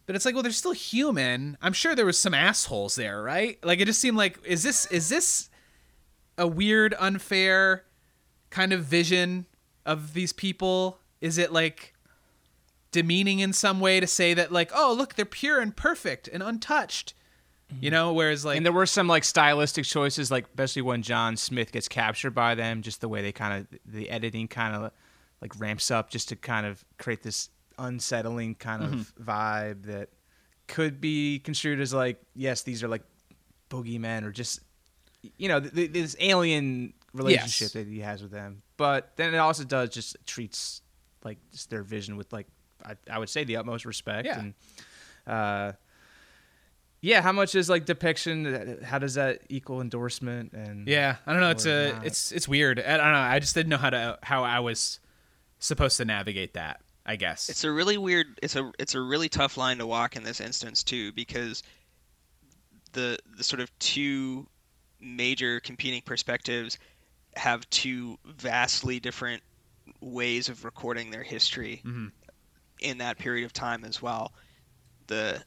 But it's like well they're still human. I'm sure there was some assholes there right? Like it just seemed like is this is this a weird unfair kind of vision of these people? Is it like demeaning in some way to say that like oh look they're pure and perfect and untouched you mm-hmm. know? Whereas like and there were some like stylistic choices, like especially when John Smith gets captured by them, just the way they kind of the editing kind of like ramps up just to kind of create this unsettling kind of mm-hmm. vibe that could be construed as like yes, these are like boogeymen or just you know th- th- this alien relationship Yes. that he has with them. But then it also does just treats like just their vision with like I, I would say the utmost respect Yeah. and uh yeah how much is like depiction how does that equal endorsement and yeah i don't know it's a not? it's it's weird i don't know i just didn't know how to how i was supposed to navigate that i guess It's a really weird. It's a it's a really tough line to walk in this instance too, because the the sort of two major competing perspectives have two vastly different ways of recording their history Mhm. in that period of time as well. The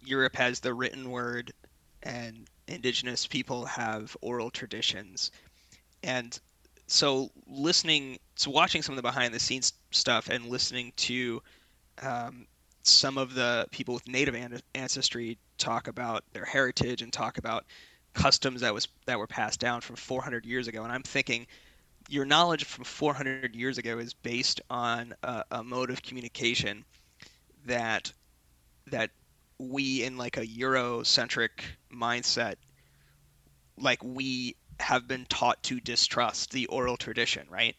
Europe has the written word, and indigenous people have oral traditions, and so listening so watching some of the behind the scenes stuff and listening to um, some of the people with native ancestry talk about their heritage and talk about customs that was that were passed down from 400 years ago. And i'm thinking your knowledge from 400 years ago is based on a, a mode of communication that that we in like a eurocentric mindset like we have been taught to distrust the oral tradition right?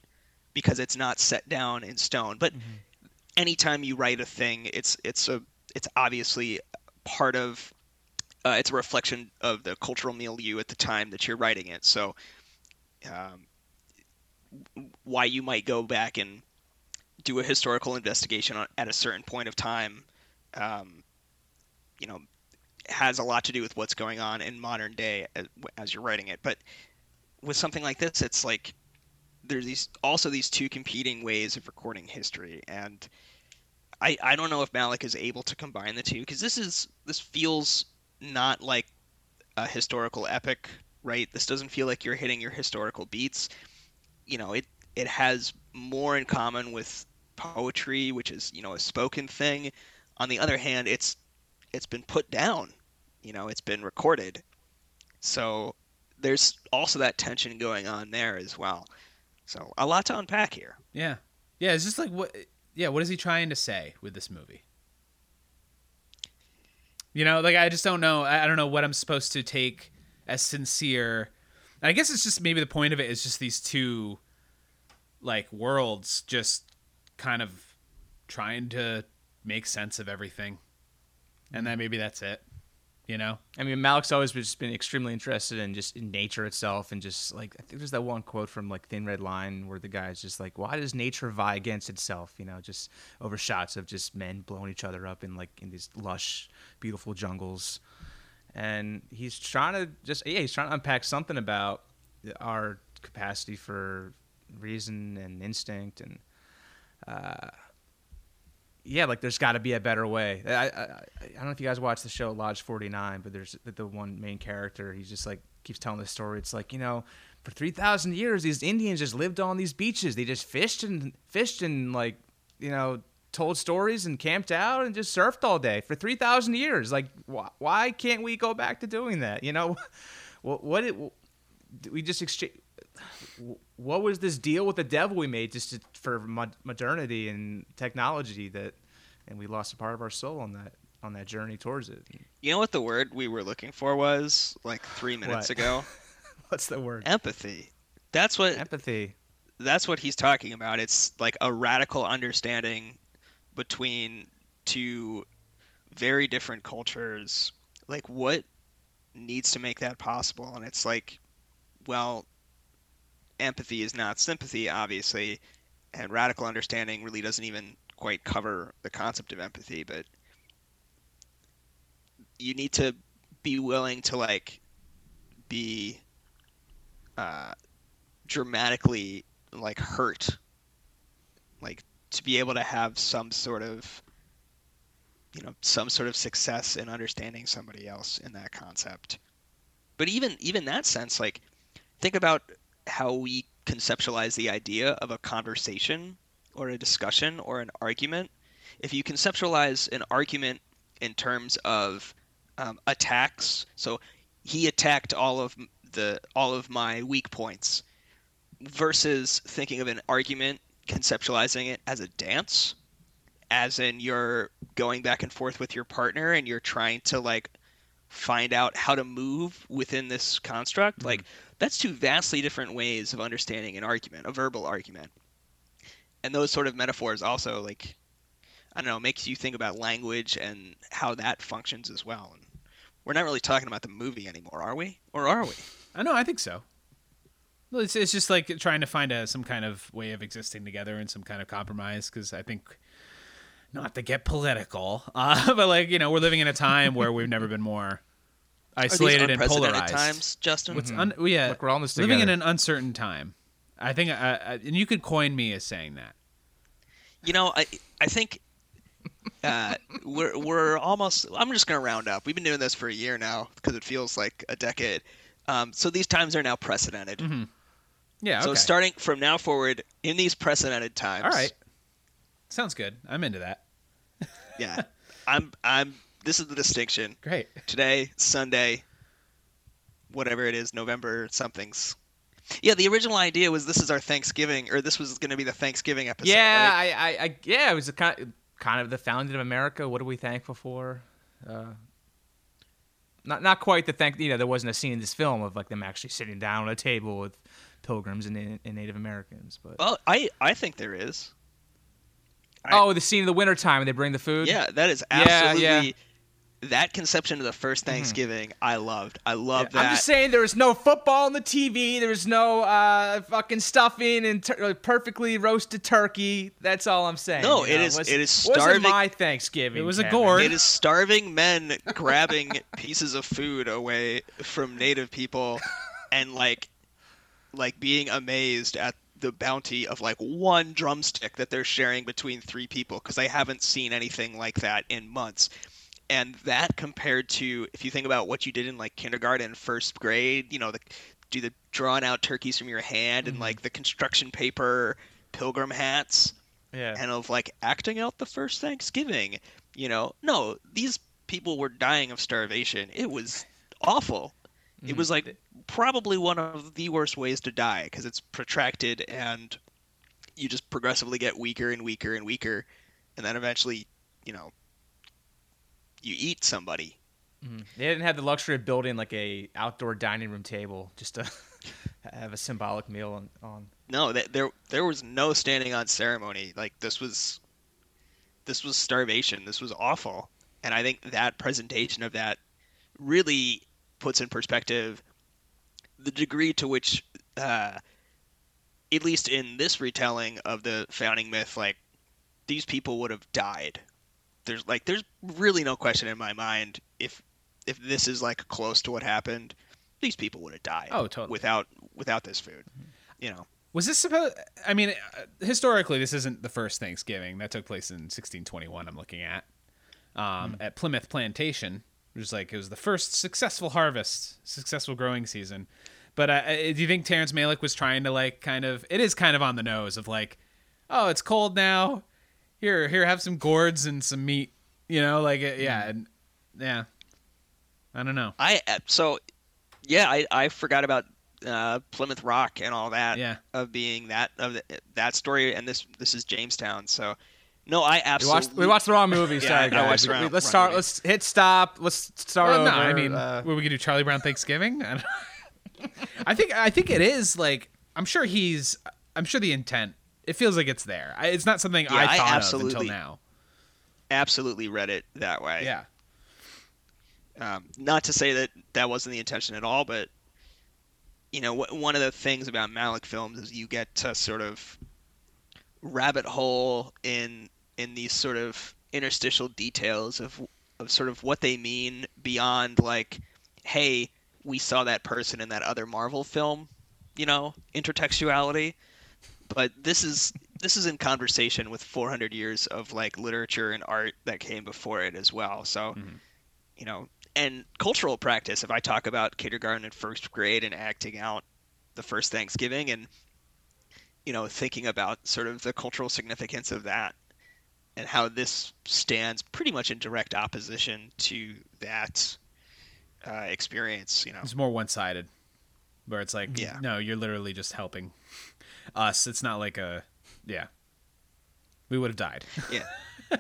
Because it's not set down in stone. But mm-hmm. anytime you write a thing it's it's a it's obviously part of uh, it's a reflection of the cultural milieu at the time that you're writing it so um, why you might go back and do a historical investigation on, at a certain point of time, um, you know, has a lot to do with what's going on in modern day as, as you're writing it. But with something like this, it's like there's these also these two competing ways of recording history, and I I don't know if Malick is able to combine the two because this is this feels not like a historical epic, right? This doesn't feel like you're hitting your historical beats you know it it has more in common with poetry which is you know a spoken thing on the other hand it's it's been put down you know it's been recorded so there's also that tension going on there as well so a lot to unpack here Yeah. Yeah, it's just like what yeah, what is he trying to say with this movie? You know, like I just don't know. I don't know what I'm supposed to take as sincere. I guess it's just maybe the point of it is just these two like worlds just kind of trying to make sense of everything. And then mm-hmm. maybe that's it. You know? I mean, Malick's always just been extremely interested in just in nature itself, and just like I think there's that one quote from like Thin Red Line where the guy's just like, "Why does nature vie against itself?" You know, just over shots of just men blowing each other up in like in these lush, beautiful jungles, and he's trying to just yeah, he's trying to unpack something about our capacity for reason and instinct and uh, yeah, like there's got to be a better way. I, I I don't know if you guys watch the show Lodge 49, but there's the, the one main character. He just like keeps telling the story. It's like you know, for 3,000 years, these Indians just lived on these beaches. They just fished and fished and like you know told stories and camped out and just surfed all day for 3,000 years. Like why, why can't we go back to doing that? You know, what what it, we just exchange what was this deal with the devil we made just to, for mod- modernity and technology that and we lost a part of our soul on that on that journey towards it you know what the word we were looking for was like three minutes What? ago what's the word empathy that's what empathy that's what he's talking about. It's like a radical understanding between two very different cultures. Like what needs to make that possible? And it's like, well, empathy is not sympathy, obviously, and radical understanding really doesn't even quite cover the concept of empathy, but you need to be willing to like be uh, dramatically like hurt like to be able to have some sort of you know some sort of success in understanding somebody else in that concept. But even even that sense like think about how we conceptualize the idea of a conversation or a discussion or an argument. If you conceptualize an argument in terms of um, attacks so he attacked all of the all of my weak points versus thinking of an argument conceptualizing it as a dance as in you're going back and forth with your partner and you're trying to like find out how to move within this construct like that's two vastly different ways of understanding an argument a verbal argument. And those sort of metaphors also like i don't know makes you think about language and how that functions as well. And we're not really talking about the movie anymore are we? Or are we? I know, I think so. It's, it's just like trying to find a, some kind of way of existing together and some kind of compromise because I think not to get political, uh, but like you know we're living in a time where we've never been more isolated these and unprecedented polarized. times justin What's un- well, yeah, Look, we're all in this living in an uncertain time. I think, uh, uh, and you could coin me as saying that. You know, I I think uh, we're we're almost. I'm just gonna round up. We've been doing this for a year now because it feels like a decade. Um, so these times are now precedented. Yeah. So okay. starting from now forward, in these precedented times. All right. Sounds good. I'm into that. Yeah. I'm I'm this is the distinction. Great. Today, Sunday, whatever it is, November something's. Yeah, the original idea was this is our Thanksgiving, or this was going to be the Thanksgiving episode. yeah, right? I, I, I, yeah, it was a kind, kind of the founding of America. What are we thankful for? Uh, not, not quite the thank. You know, there wasn't a scene in this film of like them actually sitting down at a table with pilgrims and, and Native Americans, but Well, I I think there is. I- oh, the scene in the wintertime when they bring the food. Yeah, that is Yeah, absolutely yeah. That conception of the first Thanksgiving. I loved. I love that. I'm just saying there was no football on the TV. There was no uh, fucking stuffing and tur- like, perfectly roasted turkey. That's all I'm saying. No, you it know? is- Was- it is Wasn't starving- my Thanksgiving. It was a gourd. It is starving men grabbing pieces of food away from native people and like like being amazed at the bounty of like one drumstick that they're sharing between three people because I haven't seen anything like that in months. And that compared to if you think about what you did in like kindergarten, first grade, you know, the do the drawn out turkeys from your hand and mm-hmm. like the construction paper pilgrim hats Yeah. and of like acting out the first Thanksgiving. You know, no, these people were dying of starvation. It was awful. It mm-hmm. was like probably one of the worst ways to die because it's protracted and you just progressively get weaker and weaker and weaker, and then eventually, you know, you eat somebody. They didn't have the luxury of building like a outdoor dining room table just to have a symbolic meal on. on. No, th- there there was no standing on ceremony. Like this was this was starvation. This was awful. And I think that presentation of that really puts in perspective the degree to which uh, at least in this retelling of the founding myth like these people would have died. There's like there's really no question in my mind if if this is like close to what happened, these people would have died. Oh, totally. Without without this food. You know. Was this supposed? I mean, uh, historically, this isn't the first Thanksgiving that took place in 1621. I'm looking at um, at Plymouth Plantation, which is like it was the first successful harvest, successful growing season. But uh, uh, do you think Terrence Malick was trying to like kind of? It is kind of on the nose of like, oh, it's cold now. Here, here, have some gourds and some meat. You know, like uh, yeah, and, yeah. I don't know. I uh, so yeah, I, I forgot about uh, Plymouth Rock and all that Yeah. of being that of the, that story, and this this is Jamestown. So no, I We absolutely watched, we watched the wrong movie. Yeah, Sorry, I guys. watched the We- wrong- let's wrong start. movie. Let's hit stop. Let's start Well, over. no, I mean, uh, what we could do Charlie Brown Thanksgiving. I, I think I think it is like I'm sure he's I'm sure the intent. It feels like it's there. I, it's not something Yeah, I I thought of until now. absolutely read it that way. Yeah, Um, not to say that that wasn't the intention at all, but you know, wh- one of the things about Malick films is you get to sort of rabbit hole in in these sort of interstitial details of of sort of what they mean beyond like, hey, we saw that person in that other Marvel film, you know, intertextuality. But this is this is in conversation with 400 years of like literature and art that came before it as well. So you know, and cultural practice. If I talk about kindergarten and first grade and acting out the first Thanksgiving and, you know, thinking about sort of the cultural significance of that and how this stands pretty much in direct opposition to that uh, experience, you know. it's more one sided, where it's like, Yeah. no, you're literally just helping us. It's not like a, yeah, we would have died. Yeah.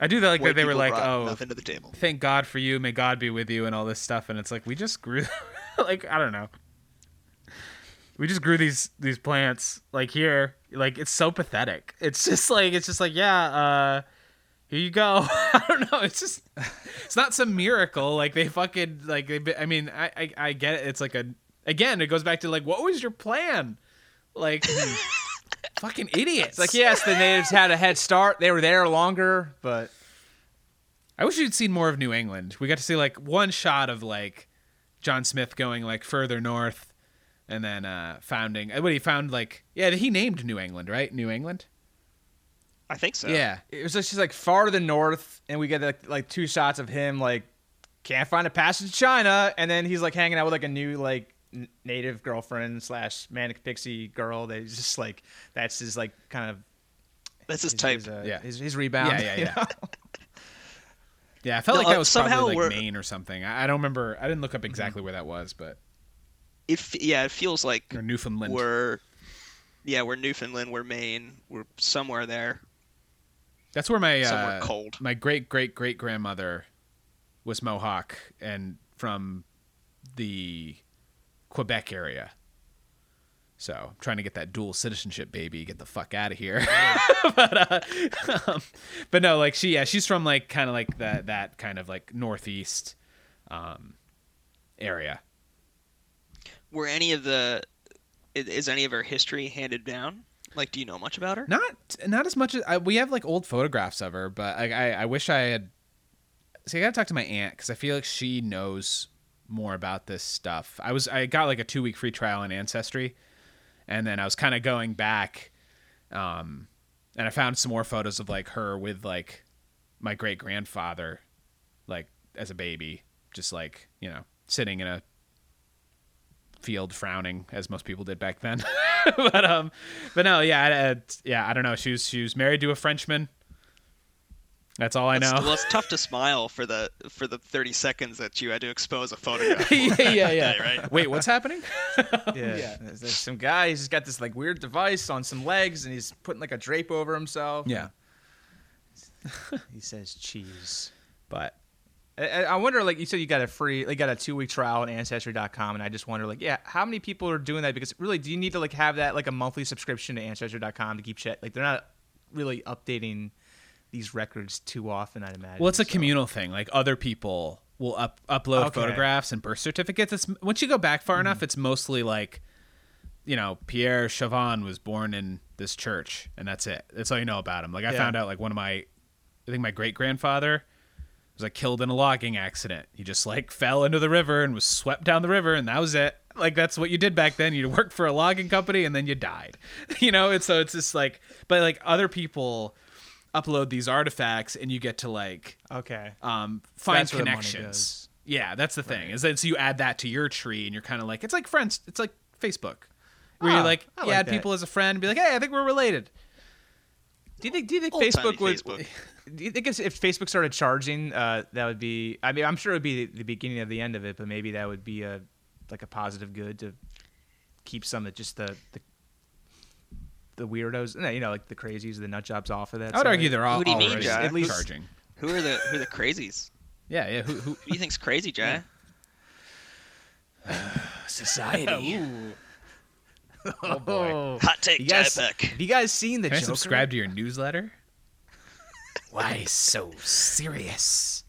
I do that like White that they were like, oh, nothing to the table. thank God for you, may God be with you, and all this stuff, and it's like we just grew, like I don't know, we just grew these these plants like here, like it's so pathetic. It's just like it's just like yeah, uh, here you go. I don't know. It's just it's not some miracle. Like they fucking like they. I mean, I I, I get it. It's like a again. It goes back to like what was your plan? Like fucking idiots. it's like yes, the natives had a head start. They were there longer, but I wish you'd seen more of New England. We got to see like one shot of like John Smith going like further north and then uh founding what he found like yeah, he named New England, right? New England? I think so. Yeah. it was just like far to the north, and we get like, like two shots of him like can't find a passage to China, and then he's like hanging out with like a new like n- native girlfriend slash manic pixie girl. That he's just like that's his like kind of That's his his, type. his, uh, Yeah. his, his rebound. Yeah, yeah, yeah. Yeah, I felt No, like that uh, was somehow probably like we're- Mm-hmm. Maine or something. I, I don't remember. I didn't look up exactly where that was, but It yeah, it feels like or Newfoundland. we're yeah, we're Newfoundland, we're Maine, we're somewhere there. That's where my Somewhere uh, cold. my great great great grandmother was Mohawk and from the Quebec area. So I'm trying to get that dual citizenship, baby. Get the fuck out of here. but uh, um, but no, like she yeah she's from like kind of like that that kind of like northeast um, area. Were any of the is any of her history handed down? Like, do you know much about her? Not not as much as I, we have like old photographs of her, but I I, I wish I had. See, I gotta talk to my aunt because I feel like she knows more about this stuff. I was I got like a two week free trial on Ancestry, and then I was kind of going back, um, and I found some more photos of like her with like my great grandfather, like as a baby, just like you know sitting in a field frowning as most people did back then. but um, but no, yeah, I- I- yeah. I don't know. She was she was married to a Frenchman. That's all I It's- know. Well, it's tough to smile for the for the 30 seconds that you had to expose a photograph. yeah, yeah, yeah. day, right? Wait, what's happening? Yeah. There's, there's some guy. He's got this like weird device on some legs, and he's putting like a drape over himself. yeah, He says cheese. but I, I I wonder, like you said, you got a free, like got a two week trial on Ancestry.com, and I just wonder, like, yeah, how many people are doing that? Because really, do you need to like have that like a monthly subscription to Ancestry.com to keep check? Like, they're not really updating these records too often, I'd imagine. well, it's a so- communal thing. Like other people will up upload Okay. photographs and birth certificates. It's once you go back far Hmm. enough, it's mostly like, you know, Pierre Chauvin was born in this church, and that's it. That's all you know about him. Like I Yeah. found out, like one of my, I think my great grandfather was like killed in a logging accident. He just like fell into the river and was swept down the river, and that was it. Like that's what you did back then. You worked for a logging company, and then you died. you know, and so it's just like, but like other people upload these artifacts, and you get to like Okay. um, find That's where the money connections. Yeah, that's the thing. Is that so you add that to your tree, and you're kind of like it's like friends. It's like Facebook, where Ah, you like I you like add that. people as a friend, and be like, hey, I think we're related. Do you think? Do you think Old-timey Facebook would? Facebook. Do you think if if Facebook started charging, uh, that would be? I mean, I'm sure it would be the, the beginning of the end of it, but maybe that would be a like a positive good to keep some of just the the, the weirdos, eh, you know, like the crazies, the nut jobs off of that. I would site. argue they're all Who do you mean, already Jack? At least- charging. Who are the who are the crazies? Yeah, yeah. Who, who, Who do you think's crazy, Jay? society. oh boy. Hot take, You Jay guys, Peck. have you guys seen the Can I Joker? subscribe to your newsletter? Why so serious?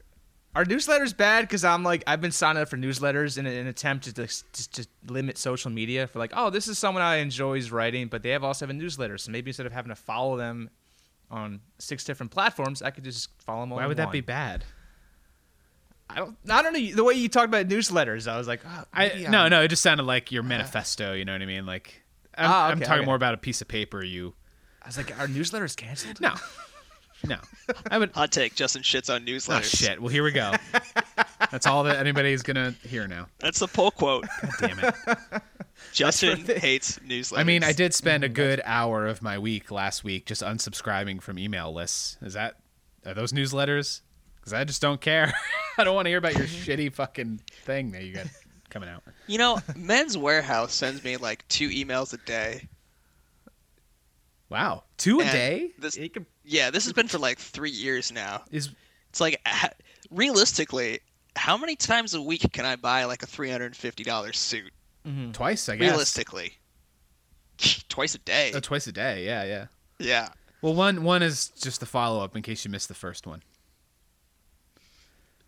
Are newsletters bad? Because I'm like, I've been signing up for newsletters in an attempt to just to, limit social media for like, oh, this is someone I enjoys writing, but they have also have a newsletter. So maybe instead of having to follow them on six different platforms, I could just follow them. Why would that one. be bad? I don't. I don't know. The way you talked about newsletters, I was like, oh, I no I'm- no. It just sounded like your manifesto. You know what I mean? Like I'm, Ah, I'm talking okay. more about a piece of paper. You I was like, are newsletters canceled? no no. I would. Hot take, Justin shits on newsletters. Oh shit. Well, here we go. That's all that anybody's gonna hear now. That's the poll quote. Damn it. Justin they- hates newsletters. I mean, I did spend Mm, a good hour of my week last week just unsubscribing from email lists. Is that are those newsletters? Because I just don't care. I don't want to hear about your shitty fucking thing that you got coming out. You know, Men's Wearhouse sends me like two emails a day. Wow, two a And day This, yeah, this has been for like three years now. is It's like, realistically, how many times a week can I buy like a three hundred and fifty dollars suit? Mhm. twice. I guess Realistically, twice a day. Oh, twice a day. Yeah, yeah. Yeah. Well, one one is just the follow up in case you missed the first one.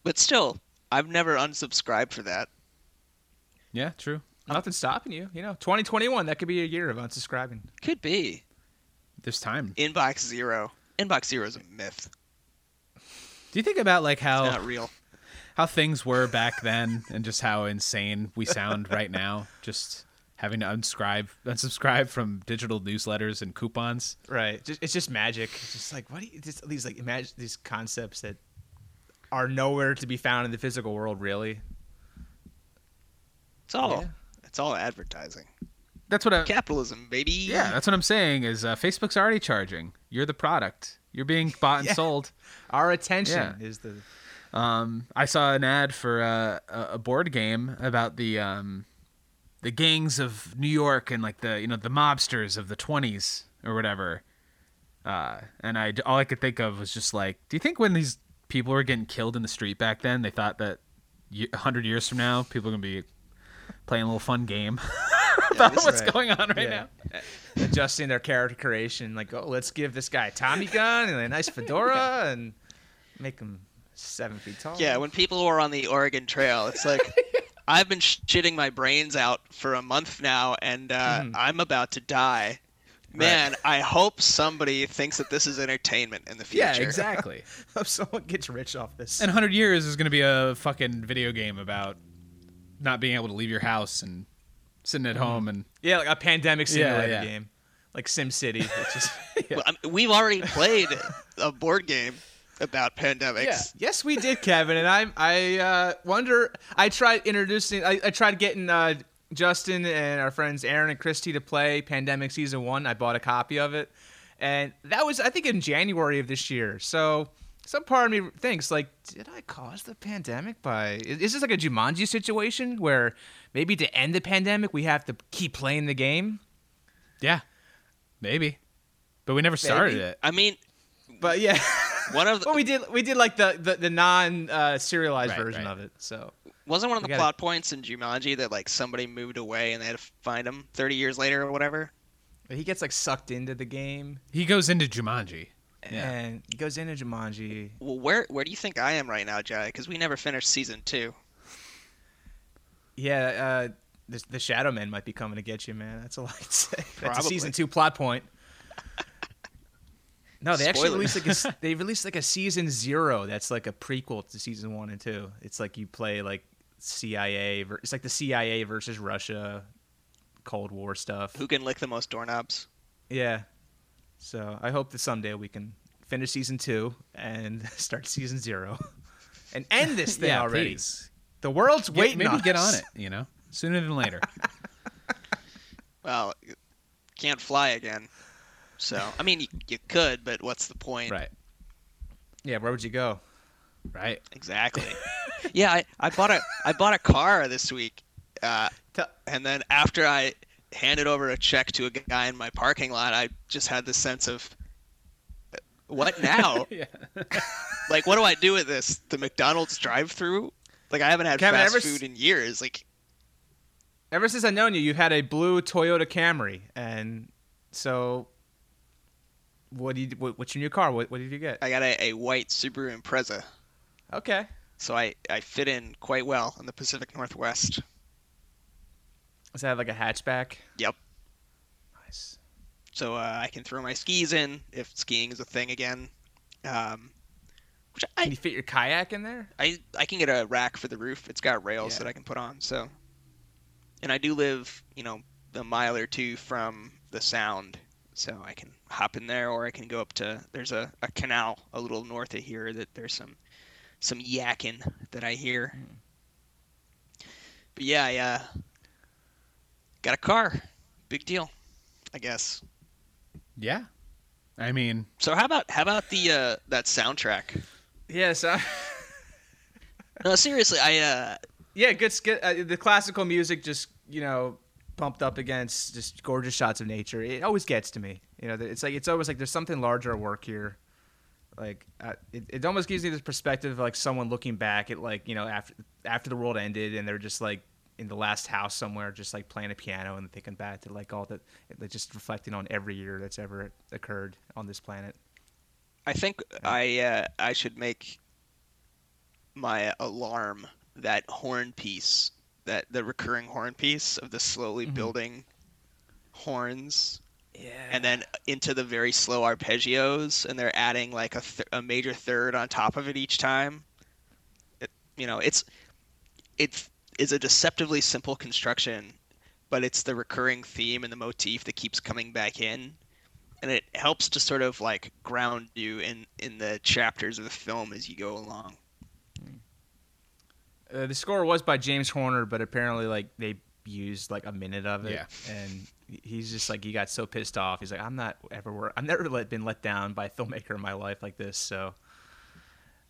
But still, I've never unsubscribed for that. Yeah, true. Nothing's stopping you. You know, 2021. That could be a year of unsubscribing. Could be. There's time. Inbox zero. Inbox zero is a myth. Do you think about like It's how not real. how things were back then and just how insane we sound right now? Just having to unscribe unsubscribe from digital newsletters and coupons. Right. It's just magic. It's just like what do you, just these like imagine these concepts that are nowhere to be found in the physical world. Really. It's all. Yeah. It's all advertising. That's what I Capitalism, baby. Yeah, that's what I'm saying is uh, Facebook's already charging. You're the product. You're being bought and Yeah. sold. Our attention Yeah. is the. Um, I saw an ad for uh, a, a board game about the um, the gangs of New York and like the you know the mobsters of the twenties or whatever. Uh, and I all I could think of was just like, do you think when these people were getting killed in the street back then, they thought that a hundred years from now, people are gonna be playing a little fun game about this- what's Right. going on right Yeah. now? Adjusting their character creation, like, oh, let's give this guy a Tommy gun and a nice fedora and make him seven feet tall. Yeah, when people were on the Oregon Trail, it's like I've been shitting my brains out for a month now, and uh, Mhm. I'm about to die. Man, I hope somebody thinks that this is entertainment in the future. Yeah, exactly. Hope someone gets rich off this. In 100 years is going to be a fucking video game about not being able to leave your house and sitting at home and yeah, like a pandemic Yeah, simulator yeah. game, like Sim City. Which is, Well, I mean, we've already played a board game about pandemics. Yes, we did, Kevin. And I, I uh, wonder. I tried introducing. I, I tried getting uh, Justin and our friends Aaron and Christy to play Pandemic Season One. I bought a copy of it, and that was I think in January of this year. So some part of me thinks like, did I cause the pandemic by? Is is this like a Jumanji situation where maybe to end the pandemic we have to keep playing the game? yeah, maybe. But we never started Maybe. it. I mean, But yeah. one of the, well, we did we did like the the, the non uh, serialized Right, version right. of it. So wasn't one of the gotta- plot points in Jumanji that like somebody moved away and they had to find him 30 years later or whatever. he gets like sucked into the game. He goes into Jumanji. Yeah. and he goes into Jumanji. Well, where where do you think I am right now, Jai? Because we never finished season two. Yeah, uh, the, the Shadow Men might be coming to get you, man. That's all I'd say. That's a Probably. season two plot point. No, they actually released like a, they released like a season zero. That's like a prequel to season one and two. It's like you play like CIA. It's like the CIA versus Russia, Cold War stuff. Who can lick the most doorknobs? Yeah. So I hope that someday we can finish season two and start season zero, and end this thing yeah, already. please. The world's Get- waiting. maybe on get us. on it, you know, sooner than later. Well, can't fly again. So I mean, you, you could, but what's the point? right, Yeah, where would you go? right. Exactly. yeah, I, I bought a I bought a car this week, uh, and then after I handed over a check to a guy in my parking lot, I just had this sense of, what now? Yeah. like, what do I do with this? The McDonald's drive-through? Like, I haven't had Kevin, fast ever s- food in years. Like, Ever since I've known you, you've had a blue Toyota Camry, and so what do you? What, what's your new car? What, what did you get? I got a, a white Subaru Impreza, Okay, so I I fit in quite well in the Pacific Northwest. does that have like a hatchback? Yep. Nice. so uh, I can throw my skis in if skiing is a thing again. Um, which Can you fit your kayak in there? I I can get a rack for the roof. It's got rails Yeah. that I can put on. So, and I do live, you know, a mile or two from the Sound, so I can hop in there, or I can go up to. There's a, a canal a little north of here that there's some some yakking that I hear. But yeah, I uh, got a car. Big deal, I guess. Yeah. I mean, So how about how about the uh, that soundtrack? Yes. I, No, seriously, I uh, yeah, good. good uh, the classical music just you know pumped up against just gorgeous shots of nature. It always gets to me. You know, it's like it's always like there's something larger at work here. Like uh, it, it almost gives me this perspective of like someone looking back at like you know after after the world ended and they're just like in the last house somewhere just like playing a piano and thinking back to like all that like just reflecting on every year that's ever occurred on this planet. I think I uh, I should make my alarm that horn piece, that the recurring horn piece of the slowly Mhm. building horns, Yeah. and then into the very slow arpeggios, and they're adding like a, th- a major third on top of it each time. It, you know, it's it is a deceptively simple construction, but it's the recurring theme and the motif that keeps coming back in and it helps to sort of like ground you in in the chapters of the film as you go along. Uh, the score was by James Horner, but apparently like they used like a minute of it, Yeah. and he's just like he got so pissed off. He's like, I'm not ever wor- I've never let, been let down by a filmmaker in my life like this. So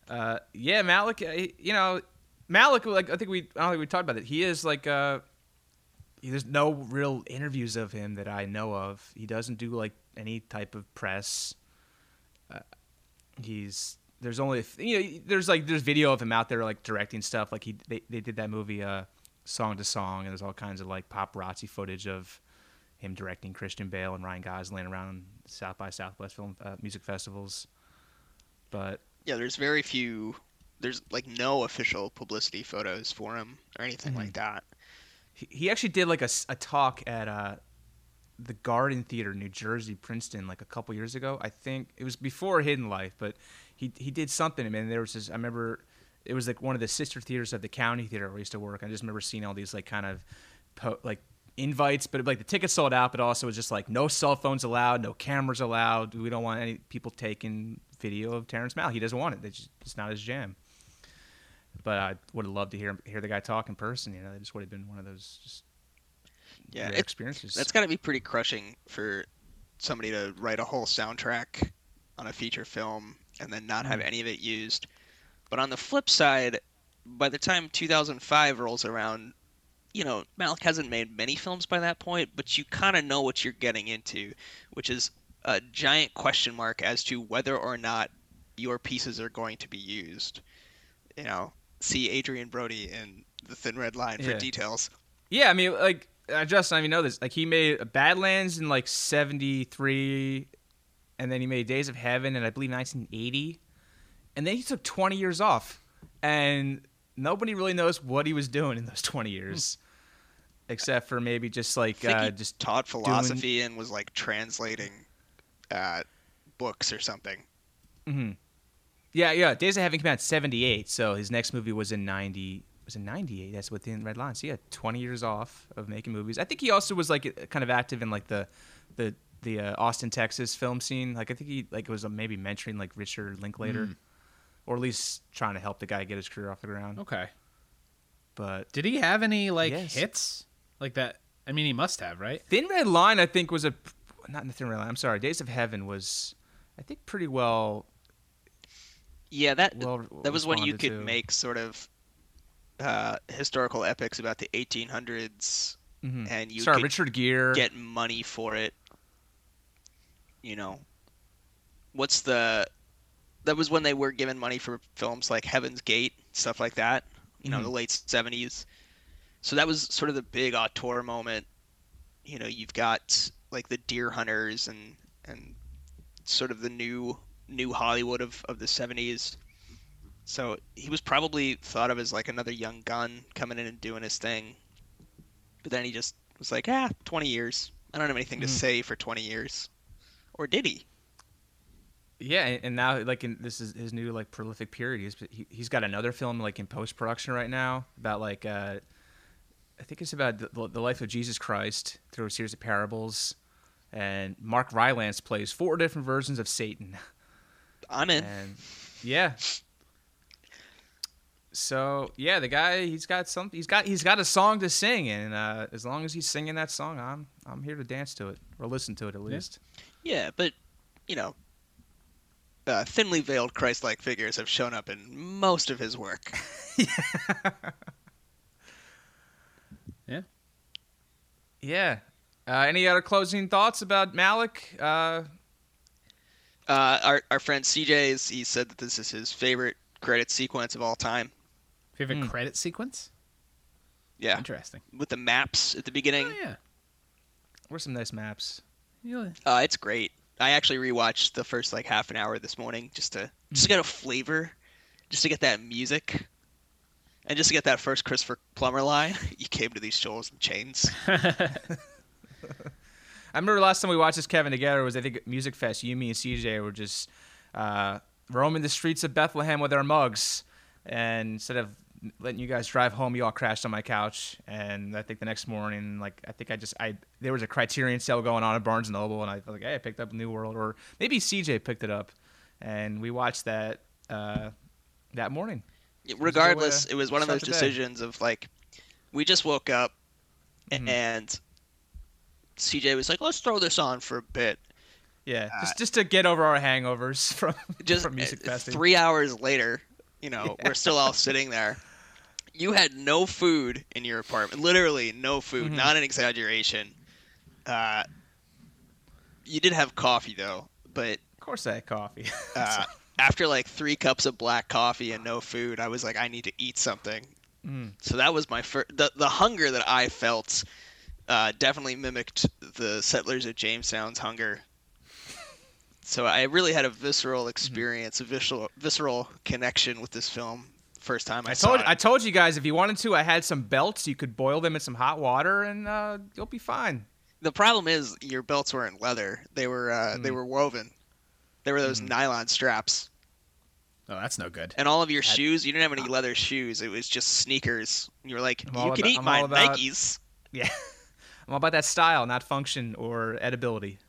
Uh, yeah, Malick. uh, You know, Malick. Like I think we. I don't think we talked about it. He is like. Uh, he- there's no real interviews of him that I know of. He doesn't do like any type of press. Uh, he's there's only you know there's like there's video of him out there like directing stuff. Like he they they did that movie uh, Song to Song, and there's all kinds of like paparazzi footage of him directing Christian Bale and Ryan Gosling around South by Southwest film uh, music festivals. But Yeah, there's very few. There's like no official publicity photos for him or anything Mm-hmm. like that. he, he actually did like a, a talk at uh, the Garden Theater, New Jersey, Princeton, like a couple years ago. I think it was before Hidden Life, but he he did something. I mean, there was this. I remember it was like one of the sister theaters of the County Theater where I used to work. I just remember seeing all these like kind of po- like invites, but like the tickets sold out, but also it was just like no cell phones allowed, no cameras allowed. We don't want any people taking video of Terrence Malick. He doesn't want it. It's, just, it's not his jam. But I would have loved to hear hear the guy talk in person. You know, it just would have been one of those just Yeah, it's experiences. That's got to be pretty crushing for somebody to write a whole soundtrack on a feature film and then not Mm. have any of it used. But on the flip side, by the time 2005 rolls around, you know, Malick hasn't made many films by that point, but you kind of know what you're getting into, which is a giant question mark as to whether or not your pieces are going to be used. You know, see Adrien Brody in The Thin Red Line for Yeah. details. Yeah, I mean, like I just I even know this. Like he made Badlands in like '73, and then he made Days of Heaven in I believe 1980, and then he took 20 years off, and nobody really knows what he was doing in those 20 years, except for maybe just like uh, he just taught philosophy and was like translating uh, books or something. mhm. yeah, yeah. Days of Heaven came out in '78, so his next movie was in '90. Was in '98. That's within Red Line. So yeah, 20 years off of making movies. I think he also was like kind of active in like the the the uh, Austin, Texas film scene. Like I think he like was uh, maybe mentoring like Richard Linklater, or at least trying to help the guy get his career off the ground. Okay. But Did he have any like Yes. hits like that? I mean, he must have, right? Thin Red Line, I think, was a not in the Thin Red Line. I'm sorry, Days of Heaven was, I think, pretty well. Yeah, that well that was when you could to. make sort of uh, historical epics about the 1800s, Mhm. and you sorry, Richard Gere. get money for it. You know, what's the? That was when they were given money for films like Heaven's Gate, stuff like that. You know, Mhm. the late 70s. So that was sort of the big auteur moment. You know, you've got like the Deer Hunters and and sort of the new new Hollywood of, of the 70s. So he was probably thought of as like another young gun coming in and doing his thing. But then he just was like, ah, 20 years. I don't have anything to Mhm. say for 20 years. Or did he? Yeah, and and now like in, this is his new like prolific period. He's he, he's got another film like in post production right now about like uh, I think it's about the, the life of Jesus Christ through a series of parables, and Mark Rylance plays four different versions of Satan, I'm in. and yeah. So yeah, the guy he's got some he's got he's got a song to sing, and uh, as long as he's singing that song, I'm I'm here to dance to it or listen to it at least. Yeah, but, you know, uh, thinly veiled Christ like figures have shown up in most of his work. Yeah. Yeah. Uh, any other closing thoughts about Malick? Uh, Uh, our, our friend CJ, is, he said that this is his favorite credit sequence of all time. Favorite Hmm. credit sequence? Yeah, Interesting. with the maps at the beginning. Oh yeah. where's some nice maps? You- Uh, it's great. I actually rewatched the first like half an hour this morning just to just to get a flavor, just to get that music, and just to get that first Christopher Plummer line. You came to these shoals in chains. I remember the last time we watched this Kevin together was I think Music Fest. You, me, and CJ were just uh, roaming the streets of Bethlehem with our mugs, and instead of letting you guys drive home, you all crashed on my couch. And I think the next morning, like I think I just I there was a Criterion sale going on at Barnes and Noble, and I was like, hey, I picked up New World, or maybe CJ picked it up, and we watched that uh, that morning. Regardless, way to it was one of those decisions of like, we just woke up, Mhm. and CJ was like, "Let's throw this on for a bit." Yeah, Uh, just just to get over our hangovers from Just from Music uh, three hours later, You know, we're still all sitting there. You had no food in your apartment, literally no food, Mhm. not an exaggeration. Uh, you did have coffee though, but Of course, I had coffee. uh, after like three cups of black coffee and no food, I was like, I need to eat something. Mm. So that was my first. The, the hunger that I felt uh, definitely mimicked the settlers of Jamestown's hunger. So I really had a visceral Mm-hmm. experience, a visceral visceral connection with this film. First time I, I saw told it. I told you guys if you wanted to, I had some belts. You could boil them in some hot water, and uh, you'll be fine. The problem is your belts weren't leather; they were uh, they Mm. were woven. They were those Mhm. nylon straps, Oh, that's no good. and all of your That- shoes. You didn't have any leather shoes; it was just sneakers. You were like, I'm you can about- eat I'm my about- Nikes. Yeah, I'm all about that style, not function or edibility.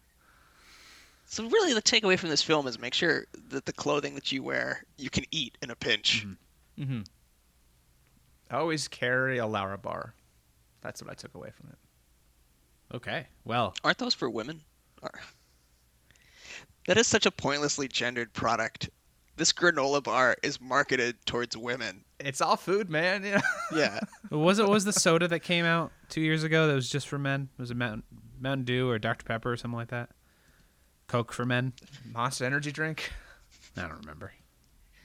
So really, the takeaway from this film is make sure that the clothing that you wear you can eat in a pinch. Mhm. Mm-hmm. I always carry a Luna bar. That's what I took away from it. Okay. Well, Aren't those for women? That is such a pointlessly gendered product. This granola bar is marketed towards women. It's all food, man. Yeah. Yeah. was it was the soda that came out two years ago that was just for men? Was it Mountain Mountain Dew or Dr Pepper or something like that? Coke for men? Monster energy drink. I don't remember.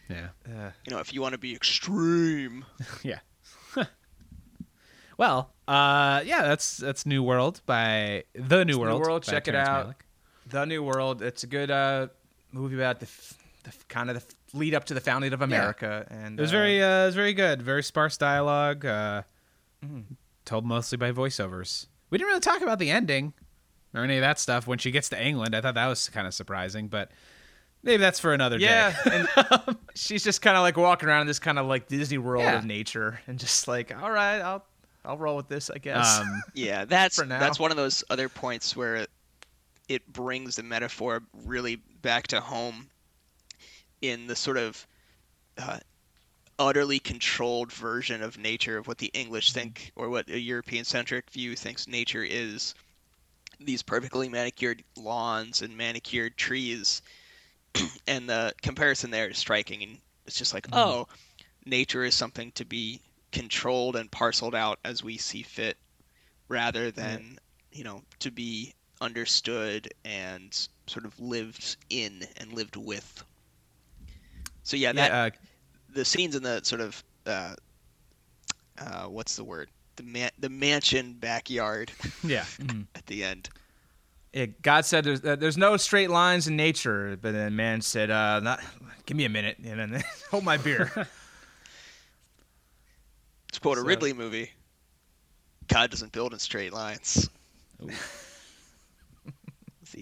Yeah. Uh, you know, if you want to be extreme. yeah. well, uh, yeah, that's that's New World by the New New World. World, by check it out. Malick. the New World. It's a good uh, movie about the, f- the f- kind of the f- lead up to the founding of America, and It was uh, very uh, it was very good. Very sparse dialogue. Uh, Mhm. Told mostly by voiceovers. We didn't really talk about the ending or any of that stuff when she gets to England. I thought that was kind of surprising, but maybe that's for another yeah, day. and she's just kind of like walking around in this kind of like Disney World Yeah. of nature, and just like, all right, I'll I'll roll with this, I guess. um, Yeah, that's For now. that's one of those other points where it, it brings the metaphor really back to home in the sort of uh, utterly controlled version of nature of what the English think or what a European centric view thinks nature is. These perfectly manicured lawns and manicured trees, and the comparison there is striking. And it's just like, oh, nature is something to be controlled and parceled out as we see fit rather than you know to be understood and sort of lived in and lived with so yeah, that yeah, uh, the scenes in the sort of uh, uh, what's the word the man the mansion backyard yeah. mhm. at the end It, God said there's uh, there's no straight lines in nature, but then man said, uh, not, "Give me a minute," and then hold my beer. to quote a ridley movie god doesn't build in straight lines the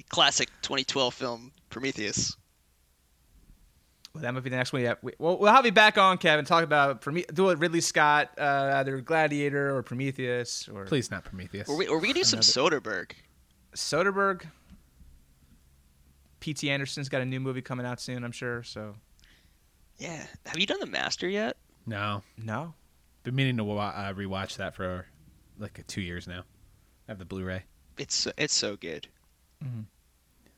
classic 2012 film prometheus Well, that might be the next one. Yeah, we, well, we'll have you back on, Kevin. Talk about Prome- do it Ridley Scott, uh, either Gladiator or Prometheus or Please not Prometheus. or we, or we could do some soderbergh Soderbergh. P.T. Anderson's got a new movie coming out soon, I'm sure. So yeah have you done the master yet no. no, Been meaning to wa- uh, rewatch that for like two years now. I have the Blu-ray. it's so- it's so good Mhm.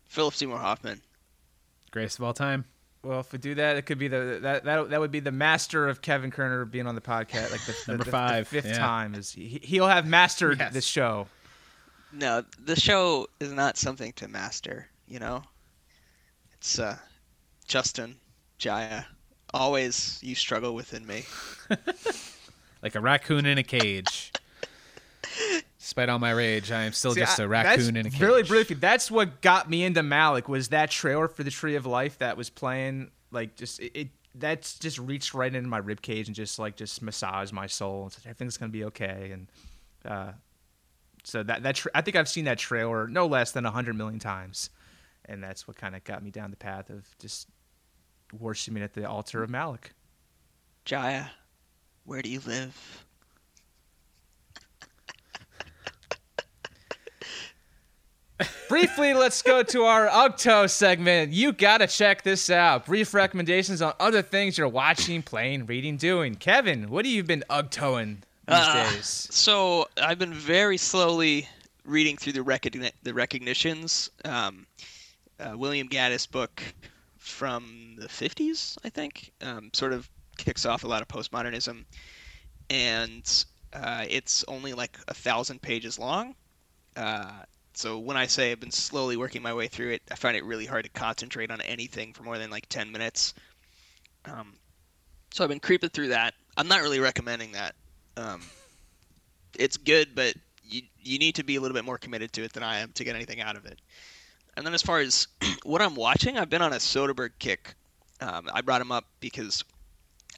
philip seymour hoffman Greatest of all time. Well, if we do that, it could be the that that, that would be the master of Kevin Kerner being on the podcast, like the, the- Number the- the five, fifth yeah. time is he, he'll have mastered Yes. this show. No, the show is not something to master, you know? It's uh Justin, Jaya. Always you struggle within me. Like a raccoon in a cage. Despite all my rage, I am still See, just I- a raccoon in a cage. Really briefly, that's what got me into Malick was that trailer for the Tree of Life that was playing. Like just it, it that's just reached right into my rib cage and just like just massaged my soul and said everything's gonna be okay. And uh, so that that tra- I think I've seen that trailer no less than a hundred million times, and that's what kind of got me down the path of just worshiping at the altar of Malick. Jaya, where do you live? Briefly, let's go to our Ugto segment. You gotta check this out. Brief recommendations on other things you're watching, playing, reading, doing. Kevin, what have you been Ugtoing these Ah, days? So I've been very slowly reading through the recogni- the recognitions. Um, uh, William Gaddis book from the 50s, I think. Um, sort of kicks off a lot of postmodernism, and uh, it's only like a thousand pages long. Uh, so when I say I've been slowly working my way through it, I find it really hard to concentrate on anything for more than like 10 minutes. Um, so I've been creeping through that. I'm not really recommending that. Um, it's good, but you you need to be a little bit more committed to it than I am to get anything out of it. And then as far as what I'm watching, I've been on a Soderbergh kick. Um, I brought him up because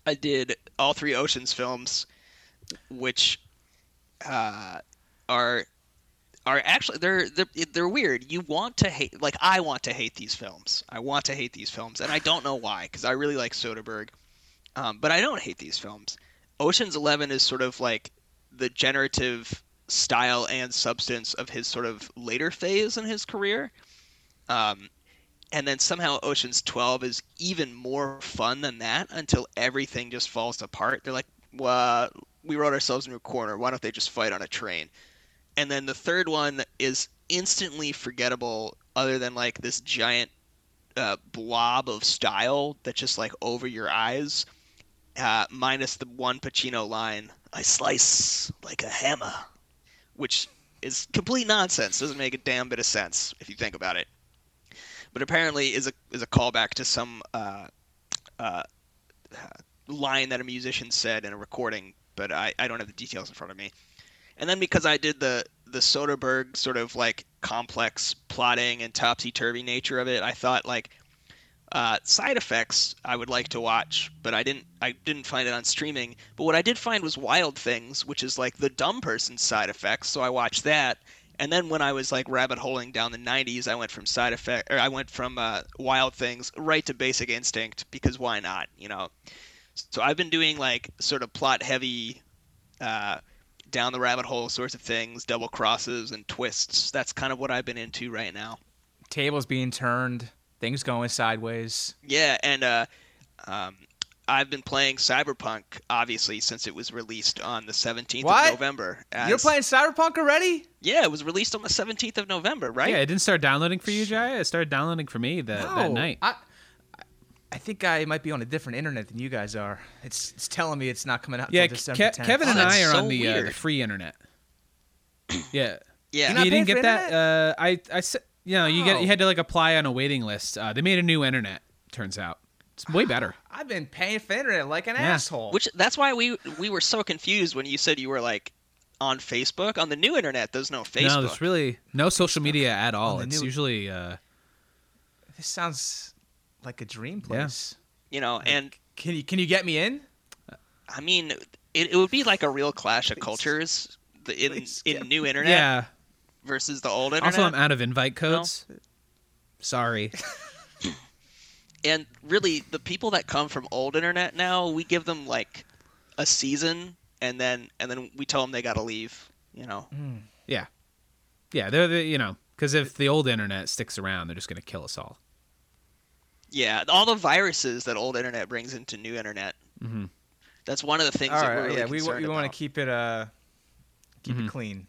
I did all three Oceans films, which uh, are are actually they're they're they're weird. You want to hate like I want to hate these films. I want to hate these films, and I don't know why because I really like Soderbergh, um, but I don't hate these films. Ocean's Eleven is sort of like the generative style and substance of his sort of later phase in his career. Um, and then somehow Ocean's 12 is even more fun than that until everything just falls apart. They're like, well, we wrote ourselves into a corner. Why don't they just fight on a train? And then the third one is instantly forgettable, other than like this giant uh, blob of style that's just like over your eyes, uh, minus the one Pacino line, I slice like a hammer, which is complete nonsense. Doesn't make a damn bit of sense if you think about it but apparently is a is a callback to some uh, uh, line that a musician said in a recording, but I, I don't have the details in front of me. And then because I did the the Soderbergh sort of like complex plotting and topsy turvy nature of it, I thought like uh, side effects I would like to watch, but I didn't I didn't find it on streaming. But what I did find was Wild Things, which is like the dumb person's side effects. So I watched that, and then when I was like rabbit holing down the 90s, I went from side effect or I went from uh, Wild Things right to Basic Instinct because why not, you know? So I've been doing like sort of plot heavy, uh, down the rabbit hole sorts of things, double crosses and twists. That's kind of what I've been into right now. Tables being turned, things going sideways. Yeah, and uh, um, I've been playing Cyberpunk obviously since it was released on the 17th What? of November. as- You're playing Cyberpunk already? Yeah, it was released on the 17th of November, right? Yeah, it didn't start downloading for you, Jai. It started downloading for me that, that night. I, I think I might be on a different internet than you guys are. It's it's telling me it's not coming out. yeah, Ke- 10th. Kevin Oh, and that's I are so on the uh, the free internet. yeah, Yeah. You're not you didn't get for that. Uh, I I said, you know, you get you had to like apply on a waiting list. Uh, they made a new internet. Turns out it's way better. I've been paying for internet like an Yeah. asshole. Which that's why we we were so confused when you said you were like on Facebook. On the new internet, there's no Facebook. No, there's really no social media at all. It's new- usually uh, this sounds like a dream place. Yeah. place. you know, and Can you can you get me in? I mean, it, it would be like a real clash of Please. cultures in in new internet yeah. Versus the old internet. Also, I'm out of invite codes. Sorry. and really, the people that come from old internet now, we give them like a season, and then and then we tell them they got to leave. You know, Yeah, yeah. They're the you know because if the old internet sticks around, they're just gonna kill us all. yeah, all the viruses that old internet brings into new internet. hmm That's one of the things All that right, we're really yeah, we we want to keep it uh keep Mhm. it clean.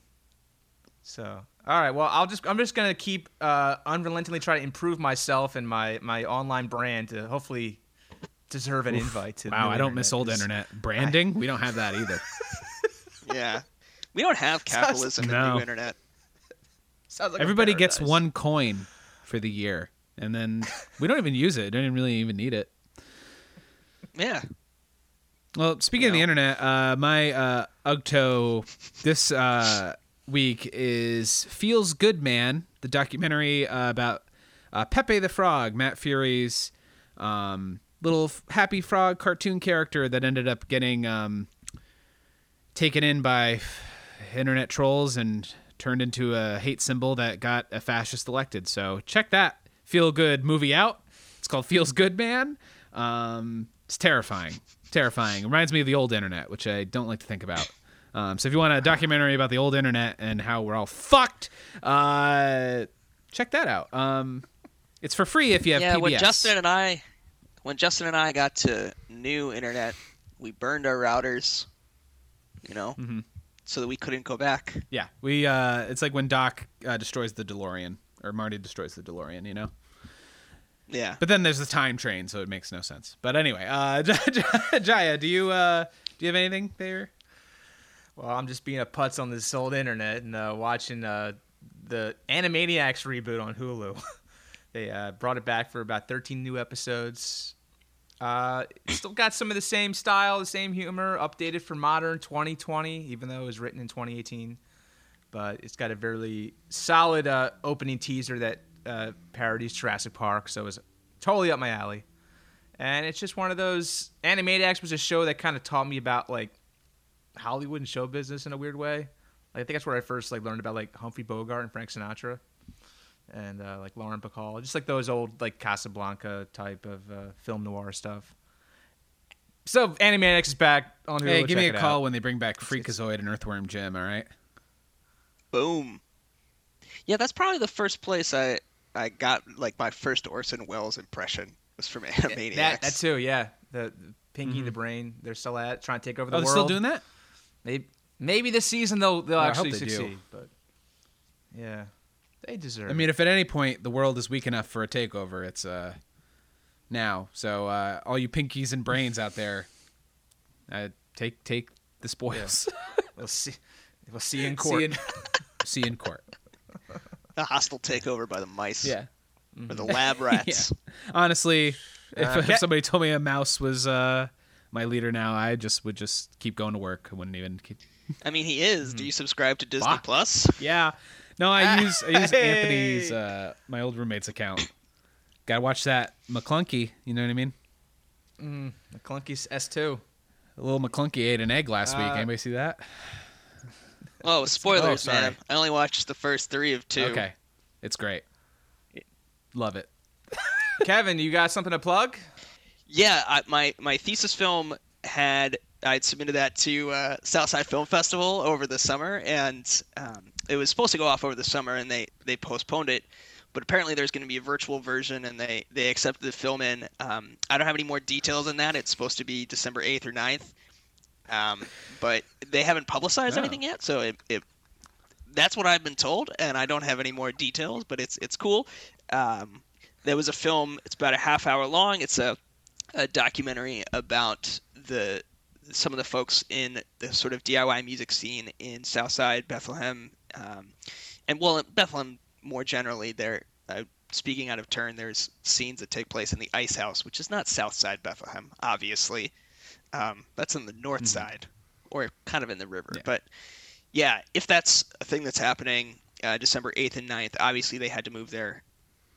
So, all right, well, I'll just I'm just gonna keep uh, unrelentingly try to improve myself and my my online brand to hopefully deserve an invite. To Wow, new I don't miss old internet branding. we don't have that either. Yeah. We don't have capitalism in No. new internet. sounds like Everybody gets one coin for the year, and then we don't even use it. Don't even really even need it. Yeah. Well, speaking of the internet, uh, my uh, Ugto this uh, week is Feels Good Man, the documentary uh, about uh, Pepe the Frog, Matt Furie's um, little happy frog cartoon character that ended up getting um, taken in by internet trolls and turned into a hate symbol that got a fascist elected. So check that feel good movie out. It's called Feels Good Man. Um, it's terrifying, terrifying. Reminds me of the old internet, which I don't like to think about. Um, so if you want a documentary about the old internet and how we're all fucked, uh, check that out. Um, it's for free if you have yeah, PBS. when Justin and I when Justin and I got to new internet, we burned our routers, you know, Mhm. so that we couldn't go back. Yeah, we. Uh, it's like when Doc uh, destroys the DeLorean, or Marty destroys the DeLorean. You know. Yeah. But then there's the time train, so it makes no sense. But anyway, uh, Jaya, do you uh, do you have anything there? Well, I'm just being a putz on this old internet and uh, watching uh, the Animaniacs reboot on Hulu. they uh, brought it back for about 13 new episodes. Uh, still got some of the same style, the same humor, updated for modern 2020, even though it was written in 2018. But it's got a very solid uh, opening teaser that uh, parodies Jurassic Park, so it's totally up my alley. And it's just one of those. Animaniacs was a show that kind of taught me about like Hollywood and show business in a weird way. Like, I think that's where I first like learned about like Humphrey Bogart and Frank Sinatra, and uh, like Lauren Bacall, just like those old like Casablanca type of uh, film noir stuff. So Animaniacs is back on Hulu. Hey, give me a call out. when they bring back Freakazoid and Earthworm Jim. All right. Boom. Yeah, that's probably the first place I I got like my first Orson Welles impression was from Animaniacs. That, that too, yeah. The, the Pinky the Brain, they're still at trying to take over the Mm-hmm. Oh, they're world. still doing that? Maybe, maybe this season they'll they'll Well, I hope actually they do. succeed. But yeah, they deserve. I mean, if at any point the world is weak enough for a takeover, it's uh now. So uh, all you pinkies and brains out there, uh, take take the spoils. it. we'll see. We'll see you in court. you in, see you in court. A hostile takeover by the mice. Yeah. Or the lab rats. Honestly, if, Uh, if somebody told me a mouse was uh, my leader now, I just would just keep going to work. I wouldn't even keep. I mean, he is. Do you subscribe to Disney Bah. Plus? Yeah. No, I use I use Hey. Anthony's uh, my old roommate's account. Gotta watch that McClunky. You know what I mean? Mm, McClunky's S two. A little McClunky ate an egg last week. Uh, Anybody see that? Oh, spoilers, sorry. man. I only watched the first three of two. Okay, it's great. Love it. Kevin, you got something to plug? Yeah, I, my my thesis film had I'd submitted that to uh, Southside Film Festival over the summer, and um, it was supposed to go off over the summer, and they they postponed it. But apparently, there's going to be a virtual version, and they they accepted the film in. Um, I don't have any more details than that. It's supposed to be December 8th or 9th, um, but they haven't publicized Oh. anything yet. So it, it that's what I've been told, and I don't have any more details. But it's it's cool. Um, there was a film. It's about a half hour long. It's a a documentary about the some of the folks in the sort of DIY music scene in Southside Bethlehem, um, and well, in Bethlehem more generally. There, uh, speaking out of turn, there's scenes that take place in the Ice House, which is not Southside Bethlehem, obviously. Um, that's in the north side, or kind of in the river. Yeah. But yeah, if that's a thing that's happening uh, December 8th and 9th, obviously they had to move their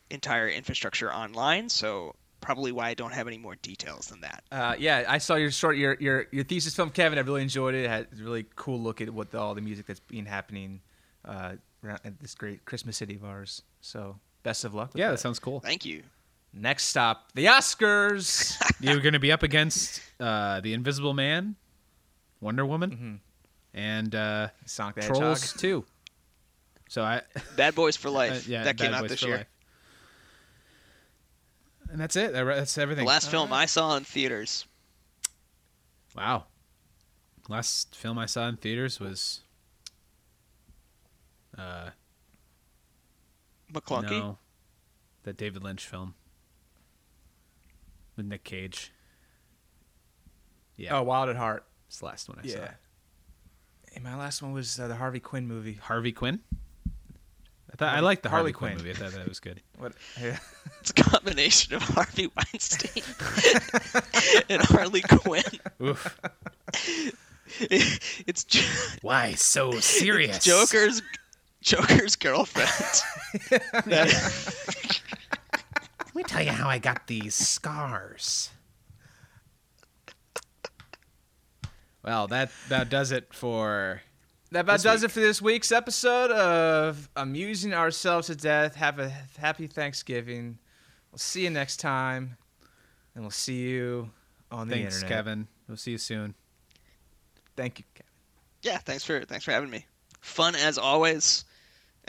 entire infrastructure online. So probably why I don't have any more details than that. Uh, yeah, I saw your short your your your thesis film, Kevin. I really enjoyed it. It had a really cool look at what the, all the music that's been happening uh, around at this great Christmas city of ours. So best of luck. With Yeah, that. that sounds cool. Thank you. Next stop, the Oscars. You're going to be up against uh, the Invisible Man, Wonder Woman, Mhm. and uh, Sonic the Hedgehog. Trolls Two. So I Bad Boys for Life. uh, yeah, that came Bad out Boys this for year. Life. And that's it. That- That's The everything. last film I saw in theaters. Wow. Last film I saw in theaters was uh McClunky. no, that David Lynch film with Nick Cage. Yeah, Oh, Wild at Heart. it's the last one I saw. Yeah. And my last one was uh, the Harvey Quinn movie. Harvey Quinn. I thought I liked the Harley, Harley Quinn. Quinn. movie. I thought that was good. What? Yeah. It's a combination of Harvey Weinstein and Harley Quinn. Oof. It's Jo- Why so serious? Joker's Joker's girlfriend. Let me tell you how I got these scars. Well, that that does it for That about does week. it for this week's episode of Amusing Ourselves to Death. Have a happy Thanksgiving. We'll see you next time. And we'll see you on the thanks, internet. Thanks, Kevin. We'll see you soon. Thank you, Kevin. yeah, thanks for thanks for having me. Fun as always.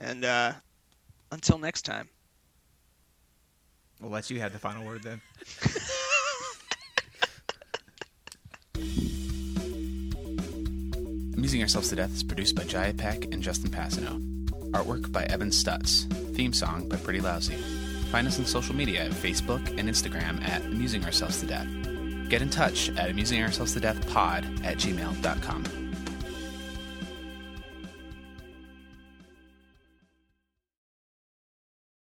And uh, until next time. We'll let you have the final word then. Amusing Ourselves to Death is produced by Jaya Peck and Justin Passano. Artwork by Evan Stutz. Theme song by Pretty Lousy. Find us on social media at Facebook and Instagram at Amusing Ourselves to Death. Get in touch at amusingourselves to death pod at gmail.com.